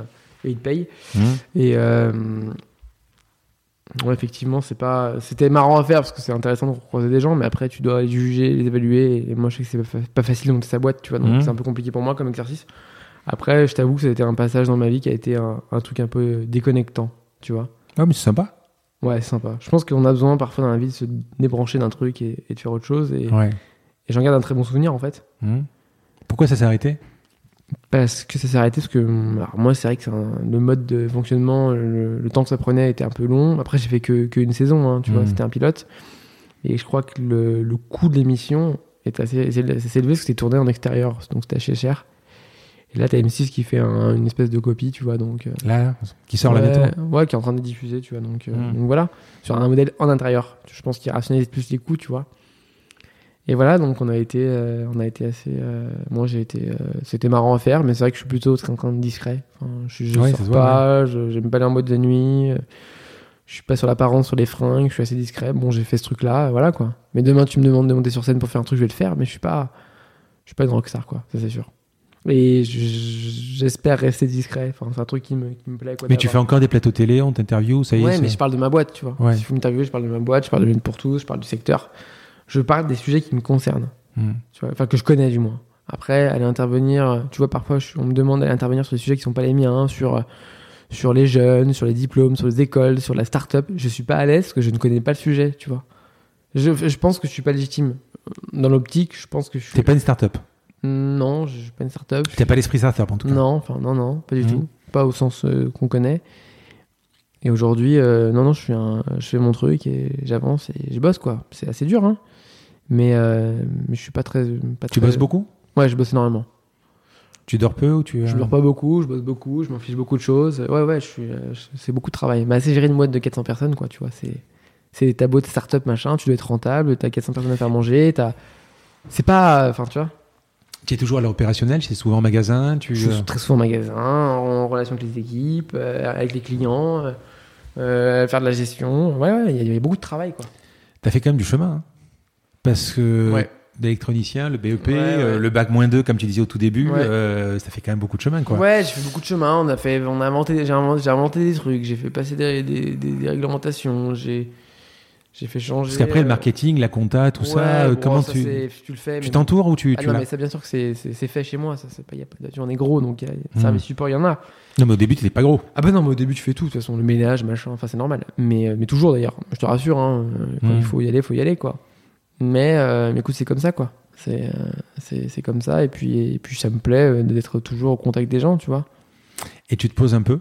et ils te payent. hmm Et euh, ouais, effectivement, c'est pas, c'était marrant à faire parce que c'est intéressant de croiser des gens, mais après tu dois les juger, les évaluer. Et moi, je sais que c'est pas, fa- pas facile de monter sa boîte, tu vois, donc c'est un peu compliqué pour moi comme exercice. Après, je t'avoue que ça a été un passage dans ma vie qui a été un, un truc un peu déconnectant, tu vois. Ah, mais c'est sympa. Ouais, c'est sympa. Je pense qu'on a besoin parfois dans la vie de se débrancher d'un truc et, et de faire autre chose. Et, Ouais. et j'en garde un très bon souvenir en fait. Hmm. Pourquoi ça s'est arrêté? Parce que ça s'est arrêté, parce que alors moi, c'est vrai que un- le mode de fonctionnement, le, le temps que ça prenait était un peu long. Après, j'ai fait que, que une saison, hein, tu vois, Mhm. c'était un pilote. Et je crois que le, le coût de l'émission est assez, assez élevé parce que c'était tourné en extérieur, donc c'était assez cher. Et là, t'as M6 qui fait un- une espèce de copie, tu vois, donc. euh, Là, qui sort ouais, là bientôt Ouais, qui est en train de diffuser, tu vois, donc, euh, Mhm. donc voilà, sur un modèle en intérieur. Je pense qu'il rationalise plus les coûts, tu vois. Et voilà, donc on a été, euh, on a été assez. moi, j'ai été. C'était marrant à faire, mais c'est vrai que je suis plutôt très, très discret. Enfin, je je Ouais, sors pas, je- j'aime pas en mode de nuit. Je suis pas sur l'apparence, sur les fringues, je suis assez discret. Bon, j'ai fait ce truc-là, voilà quoi. Mais demain, tu me demandes de monter sur scène pour faire un truc, je vais le faire, mais je suis pas, je suis pas une rockstar, quoi, ça c'est sûr. Et je- je- j'espère rester discret. Enfin, c'est un truc qui me, qui me plaît. Quoi, Mais tu fais encore des plateaux télé, on t'interview, ça y est Ouais, mais je parle de ma boîte, tu vois. Ouais. S'il faut m'interviewer, je parle de ma boîte, je parle de l'une pour tous, je parle du secteur. Je parle des sujets qui me concernent, Hmm. tu vois. Enfin, que je connais du moins. Après, aller intervenir, tu vois, parfois, je- on me demande d'aller intervenir sur des sujets qui sont pas les miens, sur, sur les jeunes, sur les diplômes, sur les écoles, sur la start-up. Je suis pas à l'aise parce que je ne connais pas le sujet, tu vois. Je, je pense que je suis pas légitime. Dans l'optique, je pense que je suis. T'es pas une start-up. Non, je suis pas une start-up. T'as pas l'esprit start-up en tout cas. Non, enfin non, non, pas du Mhm. tout. Pas au sens euh, qu'on connaît. Et aujourd'hui, euh, non, non, je, suis un, je fais mon truc et j'avance et je bosse, quoi. C'est assez dur, hein. Mais, euh, mais je suis pas très. Pas Tu très- bosses beaucoup? Ouais, je bosse énormément. Tu dors peu ou tu. Je euh, dors pas beaucoup, je bosse beaucoup, je m'en fiche beaucoup de choses. Ouais, ouais, je suis, c'est beaucoup de travail. Mais c'est gérer une boîte de 400 personnes, quoi, tu vois. C'est, c'est ta boîte start-up, machin, tu dois être rentable, t'as 400 personnes à faire manger, t'as. C'est pas. Enfin, tu vois. Tu es toujours à l'opérationnel, c'est souvent en magasin. Tu, Je euh, suis très souvent en magasin, en relation avec les équipes, euh, avec les clients, euh, euh, faire de la gestion. Ouais, ouais, il y, y a beaucoup de travail, quoi. T'as fait quand même du chemin. hein. Parce que Ouais. d'électronicien, le BEP, Ouais, ouais. euh, le bac moins 2, comme tu disais au tout début, Ouais. euh, ça fait quand même beaucoup de chemin. Quoi. Ouais, j'ai fait beaucoup de chemin. On a fait, on a inventé, j'ai inventé, des trucs. J'ai fait passer des, des, des- des réglementations. J'ai, j'ai fait changer. Parce qu'après, le euh, marketing, la compta, tout ouais, ça, euh, bon, comment ça, tu, tu le fais tu t'entoures ou tu, Ah tu non, mais ça, bien sûr que c'est, fait chez moi. Ça, c'est pas, y a pas on est gros, donc il y a Hmm. service support, il y en a. Non, mais au début, t'étais pas gros. Ah bah non, mais au début tu fais tout. De toute façon, le ménage, machin, enfin c'est normal. Mais, euh, mais toujours d'ailleurs. Je te rassure, hein, quand Hmm. il faut y aller, faut y aller, quoi. Mais, euh, mais écoute, c'est comme ça, quoi. C'est, c'est, comme ça. Et puis, et puis ça me plaît d'être toujours au contact des gens, tu vois. Et tu te poses un peu?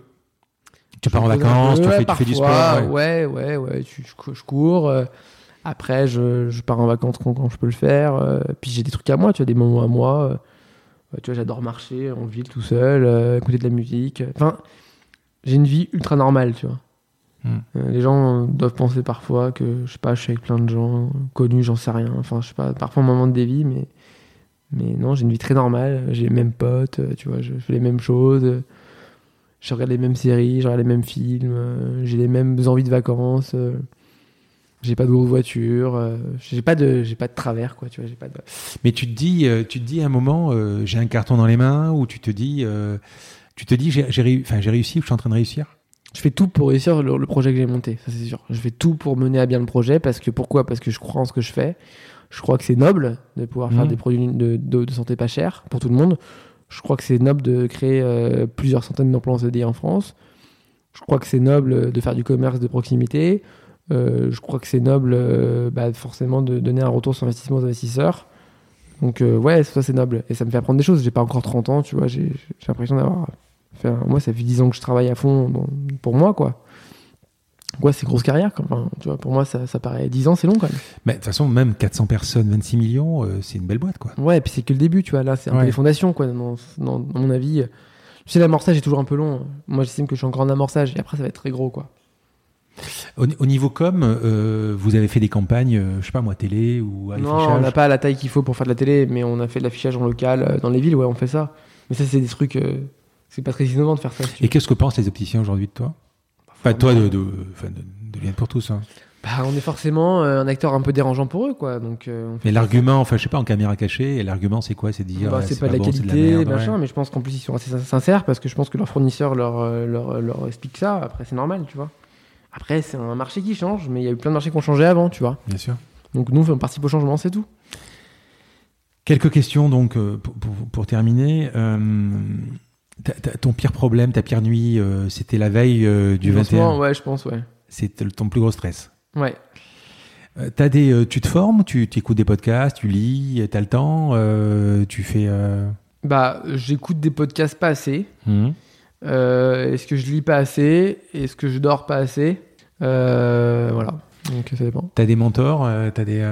Tu pars en vacances, tu, fais, tu fais du sport. ouais. Ouais, ouais, je, cou- je cours. euh, après, je, je pars en vacances quand, quand je peux le faire. euh, puis j'ai des trucs à moi, tu vois, des moments à moi. euh, tu vois, j'adore marcher en ville tout seul, écouter de la musique. Enfin, j'ai une vie ultra normale, tu vois. Hmm. Les gens doivent penser parfois que, je sais pas, je suis avec plein de gens connus, j'en sais rien. Enfin, je sais pas, parfois un moment de dévie, mais, mais non, j'ai une vie très normale. J'ai les mêmes potes, tu vois, je fais les mêmes choses. Je regarde les mêmes séries, je regarde les mêmes films, euh, j'ai les mêmes envies de vacances. euh, j'ai pas de grosse voiture, euh, j'ai pas de, j'ai pas de travers, quoi, tu vois, j'ai pas de. Mais tu te dis, tu te dis à un moment, j'ai un carton dans les mains, ou tu te dis, tu te dis, j'ai enfin, j'ai réussi ou je suis en train de réussir? Je fais tout pour réussir le, le projet que j'ai monté, ça c'est sûr. Je fais tout pour mener à bien le projet parce que pourquoi? Parce que je crois en ce que je fais. Je crois que c'est noble de pouvoir faire Mhm. des produits de, de- de santé pas chers pour tout le monde. Je crois que c'est noble de créer euh, plusieurs centaines d'emplois en CDI en France. Je crois que c'est noble de faire du commerce de proximité. Euh, je crois que c'est noble euh, bah, forcément de donner un retour sur investissement aux investisseurs. Donc euh, ouais, ça c'est noble. Et ça me fait apprendre des choses. J'ai pas encore 30 ans, tu vois. J'ai l'impression d'avoir fait Moi, ça fait 10 ans que je travaille à fond pour moi, quoi. Ouais, c'est grosse carrière. Enfin, tu vois, pour moi, ça, ça paraît 10 ans, c'est long quand même. Mais de toute façon, même 400 personnes, 26 millions, euh, c'est une belle boîte, quoi. Ouais, et puis c'est que le début, tu vois. Là, c'est un Ouais. peu les fondations, quoi. Dans, dans- dans mon avis, tu sais, l'amorçage est toujours un peu long. Moi, j'estime que je suis encore en amorçage et après, ça va être très gros, quoi. Au, au niveau com, euh, vous avez fait des campagnes, euh, je sais pas moi, télé ou non, affichage on n'a pas la taille qu'il faut pour faire de la télé, mais on a fait de l'affichage en local euh, dans les villes, ouais, on fait ça. Mais ça, c'est des trucs. euh, c'est pas très innovant de faire ça. si Et qu'est-ce que pensent les opticiens aujourd'hui de toi? Enfin, toi, de, de, de, pour tous. Hein. Bah, on est forcément euh, un acteur un peu dérangeant pour eux, quoi. Donc, euh, on fait Mais l'argument, enfin, je sais pas, en caméra cachée, et l'argument, c'est quoi? C'est de dire, Bah, c'est pas, de la bon, c'est de qualité, merde, machin, ouais. mais je pense qu'en plus ils sont assez sin- sincères parce que je pense que leur fournisseur leur, euh, leur, leur explique ça. Après, c'est normal, tu vois. Après, c'est un marché qui change, mais il y a eu plein de marchés qui ont changé avant, tu vois. Bien sûr. Donc nous, on participe au changement, c'est tout. Quelques questions donc pour, pour- pour terminer. Euh, ton pire problème, ta pire nuit, euh, c'était la veille euh, du Le lancement, 21. Ouais, je pense, ouais. Le- ton plus gros stress. Ouais. Euh, t'as des, euh, tu te formes, tu tu écoutes des podcasts, tu lis, t'as le temps, tu fais. Bah, j'écoute des podcasts pas assez. Euh, Est-ce que je lis pas assez? Est-ce que je dors pas assez? Voilà. Donc ça dépend. T'as des mentors, t'as des.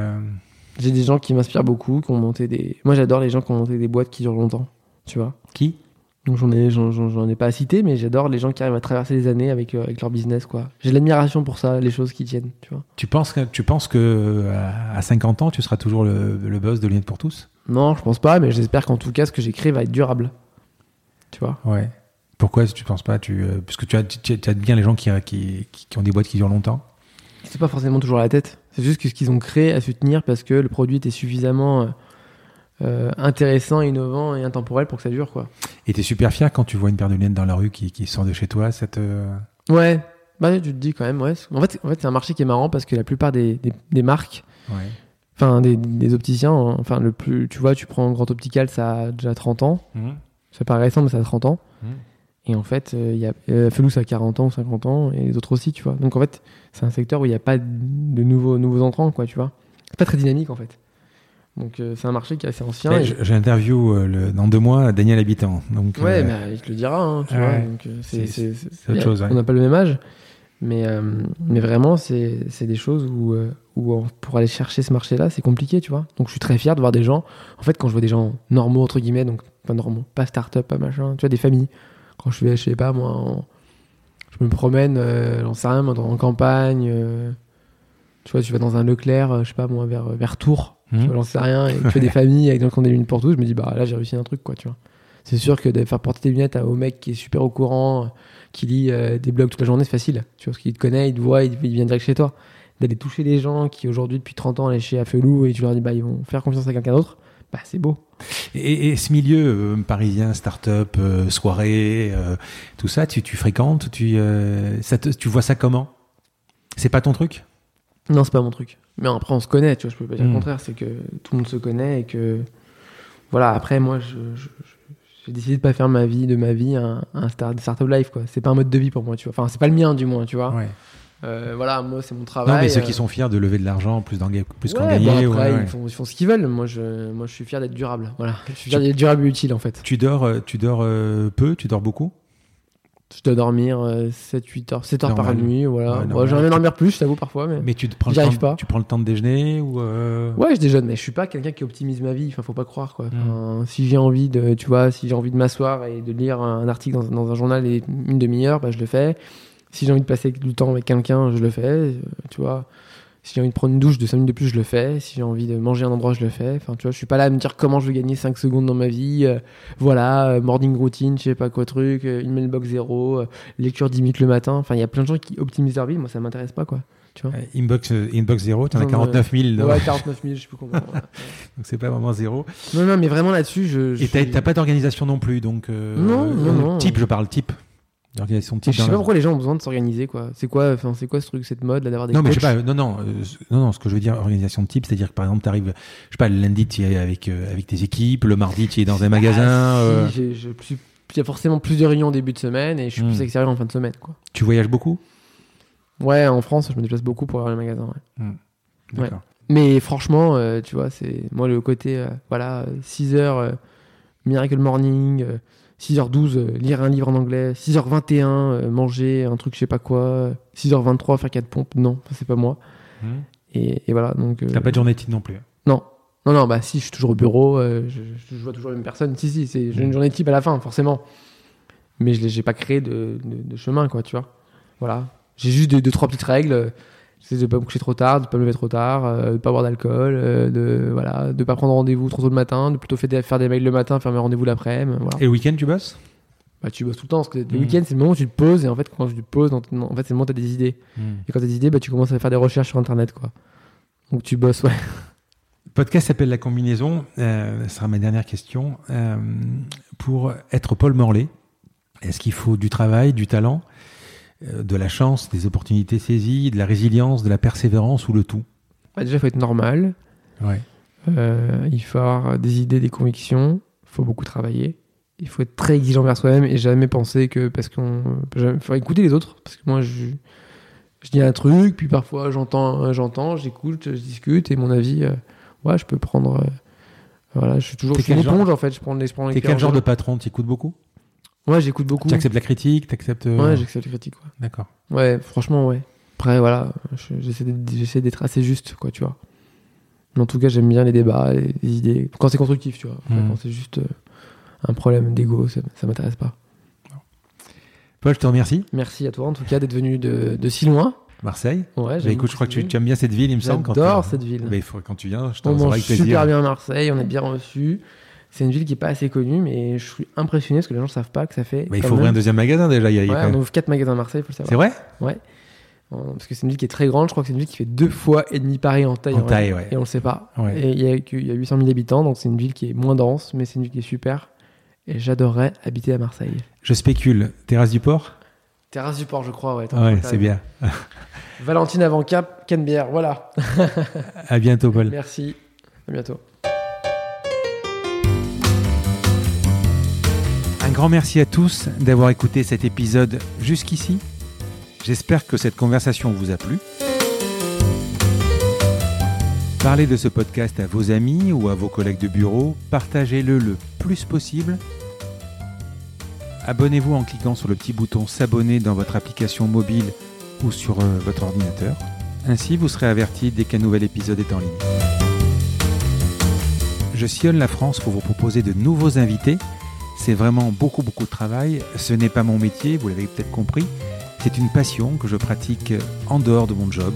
J'ai des gens qui m'inspirent beaucoup, qui ont monté des. Moi, j'adore les gens qui ont monté des boîtes qui durent longtemps, tu vois. Qui? Donc j'en ai, j'en, ai pas à citer, mais j'adore les gens qui arrivent à traverser les années avec, euh, avec leur business, quoi. J'ai l'admiration pour ça, les choses qui tiennent, tu vois. Tu penses que tu penses que euh, à à 50 ans, tu seras toujours le, le boss de Lien pour tous? Non, je pense pas, mais j'espère qu'en tout cas, ce que j'écris va être durable. Tu vois. Ouais. Pourquoi tu penses pas tu, euh, Parce que tu as, tu, tu as bien les gens qui, qui, qui, qui ont des boîtes qui durent longtemps. C'est pas forcément toujours à la tête. C'est juste que ce qu'ils ont créé à soutenir parce que le produit était suffisamment euh, euh, intéressant, innovant et intemporel pour que ça dure, quoi. Et t'es super fier quand tu vois une paire de lunettes dans la rue qui, qui sort de chez toi. Ça te... Ouais. Bah, tu te dis quand même, ouais. En fait, en fait c'est un marché qui est marrant parce que la plupart des, des, des marques Ouais. enfin des, des opticiens, hein, enfin le plus, tu vois, tu prends Grand Optical, ça a déjà 30 ans, ça paraît récent, mais ça a 30 ans. Mhm. Et en fait, euh, il y a euh, Felous a 40 ans ou 50 ans, et les autres aussi, tu vois. Donc en fait, c'est un secteur où il n'y a pas de nouveaux, nouveaux entrants, quoi, tu vois. C'est pas très dynamique, en fait. Donc euh, c'est un marché qui est assez ancien. Ouais, et- J'interview euh, le- dans deux mois Daniel Habitant. Donc, Ouais, euh, mais il te le dira, hein, tu ouais. vois. Donc, c'est, C'est- c'est- c'est autre chose, ouais. On n'a pas le même âge. Mais, mais vraiment, c'est des choses où, où pour aller chercher ce marché-là, c'est compliqué, tu vois. Donc je suis très fier de voir des gens. En fait, quand je vois des gens normaux, entre guillemets, donc pas normaux, pas start-up, pas machin, tu vois, des familles. Quand je vais, je sais pas, moi, en- je me promène, j'en sais rien, en campagne. Euh, tu vois, tu vas dans un Leclerc, euh, je sais pas, moi, vers, vers Tours. Vois, j'en sais rien. Et tu fais des familles avec des gens qui ont des lunettes pour tous. Je me dis, bah là, j'ai réussi un truc, quoi, tu vois. C'est sûr que de faire porter tes lunettes à- au mec qui est super au courant, euh, qui lit euh, des blogs toute la journée, c'est facile. Tu vois, parce qu'il te connaît, il te voit, il, il vient direct chez toi. D'aller toucher les gens qui aujourd'hui, depuis 30 ans, allaient chez Afelou et tu leur dis, bah, ils vont faire confiance à quelqu'un d'autre, bah, c'est beau. Et, et ce milieu euh, parisien, start-up, euh, soirée, euh, tout ça, tu, tu fréquentes, tu, euh, ça te- tu vois ça comment? C'est pas ton truc? Non, c'est pas mon truc. Mais après, on se connaît, tu vois, je peux pas dire le contraire, c'est que tout le monde se connaît et que. Voilà, après, moi, je. je- je- j'ai décidé de pas faire ma vie, de ma vie, un, un start, startup life, quoi. C'est pas un mode de vie pour moi, tu vois. Enfin, c'est pas le mien, du moins, tu vois. Ouais. Euh, voilà, moi, c'est mon travail. Non, mais ceux euh, qui sont fiers de lever de l'argent plus, d'en plus qu'en ouais, gagner. bon, après, ouais. Ils, font, ils font ce qu'ils veulent. Moi je, moi, je suis fier d'être durable. Voilà. Je suis fier d'être durable et utile, en fait. Tu dors, euh, tu dors euh, peu, tu dors beaucoup? Je dois dormir 7-8 heures, 7 heures par nuit. Voilà. Ouais. J'aimerais bien dormir plus, je t'avoue, parfois. Mais... Mais tu te prends le temps, pas. tu prends le temps de déjeuner ou euh, Ouais, je déjeune, mais je suis pas quelqu'un qui optimise ma vie. Enfin, faut pas croire, quoi. Mm. Enfin, si j'ai envie de, tu vois, si j'ai envie de m'asseoir et de lire un article dans, dans un journal et une demi-heure, bah, je le fais. Si j'ai envie de passer du temps avec quelqu'un, je le fais. euh, tu vois. Si j'ai envie de prendre une douche de 5 minutes de plus, je le fais. Si j'ai envie de manger à un endroit, je le fais. Enfin, tu vois, je suis pas là à me dire comment je vais gagner 5 secondes dans ma vie. euh, voilà, euh, morning routine, je sais pas quoi truc, euh, email box zéro, lecture 10 minutes le matin. Enfin, il y a plein de gens qui optimisent leur vie. Moi, ça m'intéresse pas, quoi. euh, inbox, euh, inbox zéro, tu en as Non, 49 000, donc Ouais, 49 000, je sais plus combien. donc c'est pas vraiment zéro. Non, non, mais vraiment là-dessus, je. je Et t'as suis- pas d'organisation non plus, donc. Non, non, non. Type, je parle type. D'organisation type. Je sais pas pourquoi les gens ont besoin de s'organiser quoi. C'est quoi, enfin c'est quoi ce truc, cette mode là d'avoir des Non, mais je sais pas, non, non, euh, non, non, ce que je veux dire, organisation de type, c'est-à-dire que par exemple, tu arrives, je sais pas, le lundi, tu es avec, euh, avec tes équipes, le mardi, tu es dans un magasin, Ah, si, euh, il y a forcément plus de réunions au début de semaine et je suis Hmm. plus extérieur en fin de semaine quoi. tu voyages beaucoup? Ouais, en France, je me déplace beaucoup pour aller au magasin. ouais. D'accord. Mais franchement, tu vois, c'est moi le côté voilà, 6 heures Miracle Morning, 6h12 euh, lire un livre en anglais, 6h21 euh, manger un truc je sais pas quoi, euh, 6h23 faire 4 pompes. Non, c'est pas moi. Hmm. Et, et voilà, donc euh, T'as pas de journée type non plus. Non. Non, non, bah si, je suis toujours au bureau, euh, je, je- je vois toujours la même personne. Si, si, c'est, j'ai une Mm. journée type à la fin, forcément. Mais je j'ai pas créé de, de- de chemin, quoi, tu vois. Voilà. J'ai juste deux, deux, trois petites règles. Euh, C'est de pas me coucher trop tard, de pas me lever trop tard, euh, de pas boire d'alcool, euh, de voilà, de pas prendre rendez-vous trop tôt le matin, de plutôt faire des, faire des mails le matin, faire mes rendez-vous l'après-midi. Voilà. Et le week-end, tu bosses? Bah, tu bosses tout le temps, parce que le Mm. week-end, c'est le moment où tu te poses, et en fait, quand tu te poses, en fait, c'est le moment où t'as des idées. Et quand t'as des idées, bah, tu commences à faire des recherches sur internet, quoi. Donc tu bosses, ouais. Le podcast s'appelle La Combinaison. Euh, ce sera ma dernière question. Euh, pour être Paul Morlaix, est-ce qu'il faut du travail, du talent, euh, de la chance, des opportunités saisies, de la résilience, de la persévérance ou le tout Bah, déjà, il faut être normal. Ouais. Euh, il faut avoir des idées, des convictions. Il faut beaucoup travailler. Il faut être très exigeant vers soi-même et jamais penser que parce qu'on. Il faut écouter les autres. Parce que moi, je, je dis un truc, puis parfois j'entends, j'entends, j'écoute, je discute et mon avis, euh, ouais, je peux prendre. euh, voilà, je suis toujours. Je suis une quel genre en fait. Je prends les. Je prends les T'es quel genre de patron? Tu écoutes beaucoup? Ouais, j'écoute beaucoup. Tu acceptes la critique Tu acceptes. euh, Ouais, j'accepte les critiques. Ouais. D'accord. Ouais, franchement, ouais. Après, voilà, je- j'essaie d'être- assez juste, quoi, tu vois. Mais en tout cas, j'aime bien les débats, les, les idées. Quand c'est constructif, tu vois. Après, Mhm. Quand c'est juste euh, un problème d'ego, ça, ça m'intéresse pas. Paul, je te remercie. Merci à toi, en tout cas, d'être venu de, de si loin. Marseille. Ouais, Bah, j'aime écoute, je crois que tu, aimes bien cette ville, il me semble. J'adore cette ville. Bah, il faut, quand tu viens, je t'en avec plaisir. super bien à Marseille, on est bien reçu. C'est une ville qui est pas assez connue, mais je suis impressionné parce que les gens savent pas que ça fait. Bah, il faut ouvrir un deuxième magasin déjà. Il y a, il y a Ouais, on même- ouvre 4 magasins à Marseille, faut le C'est savoir. vrai Euh, Parce que c'est une ville qui est très grande, je crois que c'est une ville qui fait deux fois et demi Paris en taille. En taille, ouais. Et on le sait pas. Ouais. Et il y, a que- il y a 800 000 habitants, donc c'est une ville qui est moins dense, mais c'est une ville qui est super. Et j'adorerais habiter à Marseille. Je spécule. Terrasse du port? Terrasse du port, je crois, ouais. Ouais, c'est bien. Valentine avant Cap, Canebière, voilà. À bientôt, Paul. Merci. À bientôt. Grand merci à tous d'avoir écouté cet épisode jusqu'ici. J'espère que cette conversation vous a plu. Parlez de ce podcast à vos amis ou à vos collègues de bureau. Partagez-le le plus possible. Abonnez-vous en cliquant sur le petit bouton s'abonner dans votre application mobile ou sur euh, votre ordinateur. Ainsi, vous serez averti dès qu'un nouvel épisode est en ligne. Je sillonne la France pour vous proposer de nouveaux invités. C'est vraiment beaucoup beaucoup de travail. Ce n'est pas mon métier, vous l'avez peut-être compris. C'est une passion que je pratique en dehors de mon job.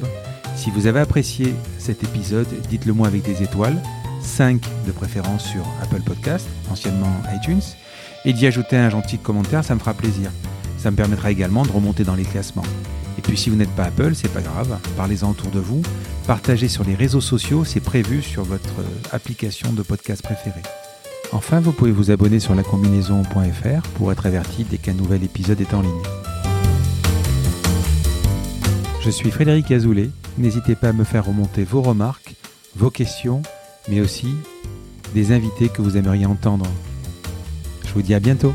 Si vous avez apprécié cet épisode, dites-le moi avec des étoiles, 5 de préférence sur Apple Podcast, anciennement iTunes, et d'y ajouter un gentil commentaire, ça me fera plaisir. Ça me permettra également de remonter dans les classements. Et puis si vous n'êtes pas Apple, c'est pas grave, parlez-en autour de vous, partagez sur les réseaux sociaux, c'est prévu sur votre application de podcast préférée. Enfin, vous pouvez vous abonner sur lacombinaison.fr pour être averti dès qu'un nouvel épisode est en ligne. Je suis Frédéric Azoulay, n'hésitez pas à me faire remonter vos remarques, vos questions, mais aussi des invités que vous aimeriez entendre. Je vous dis à bientôt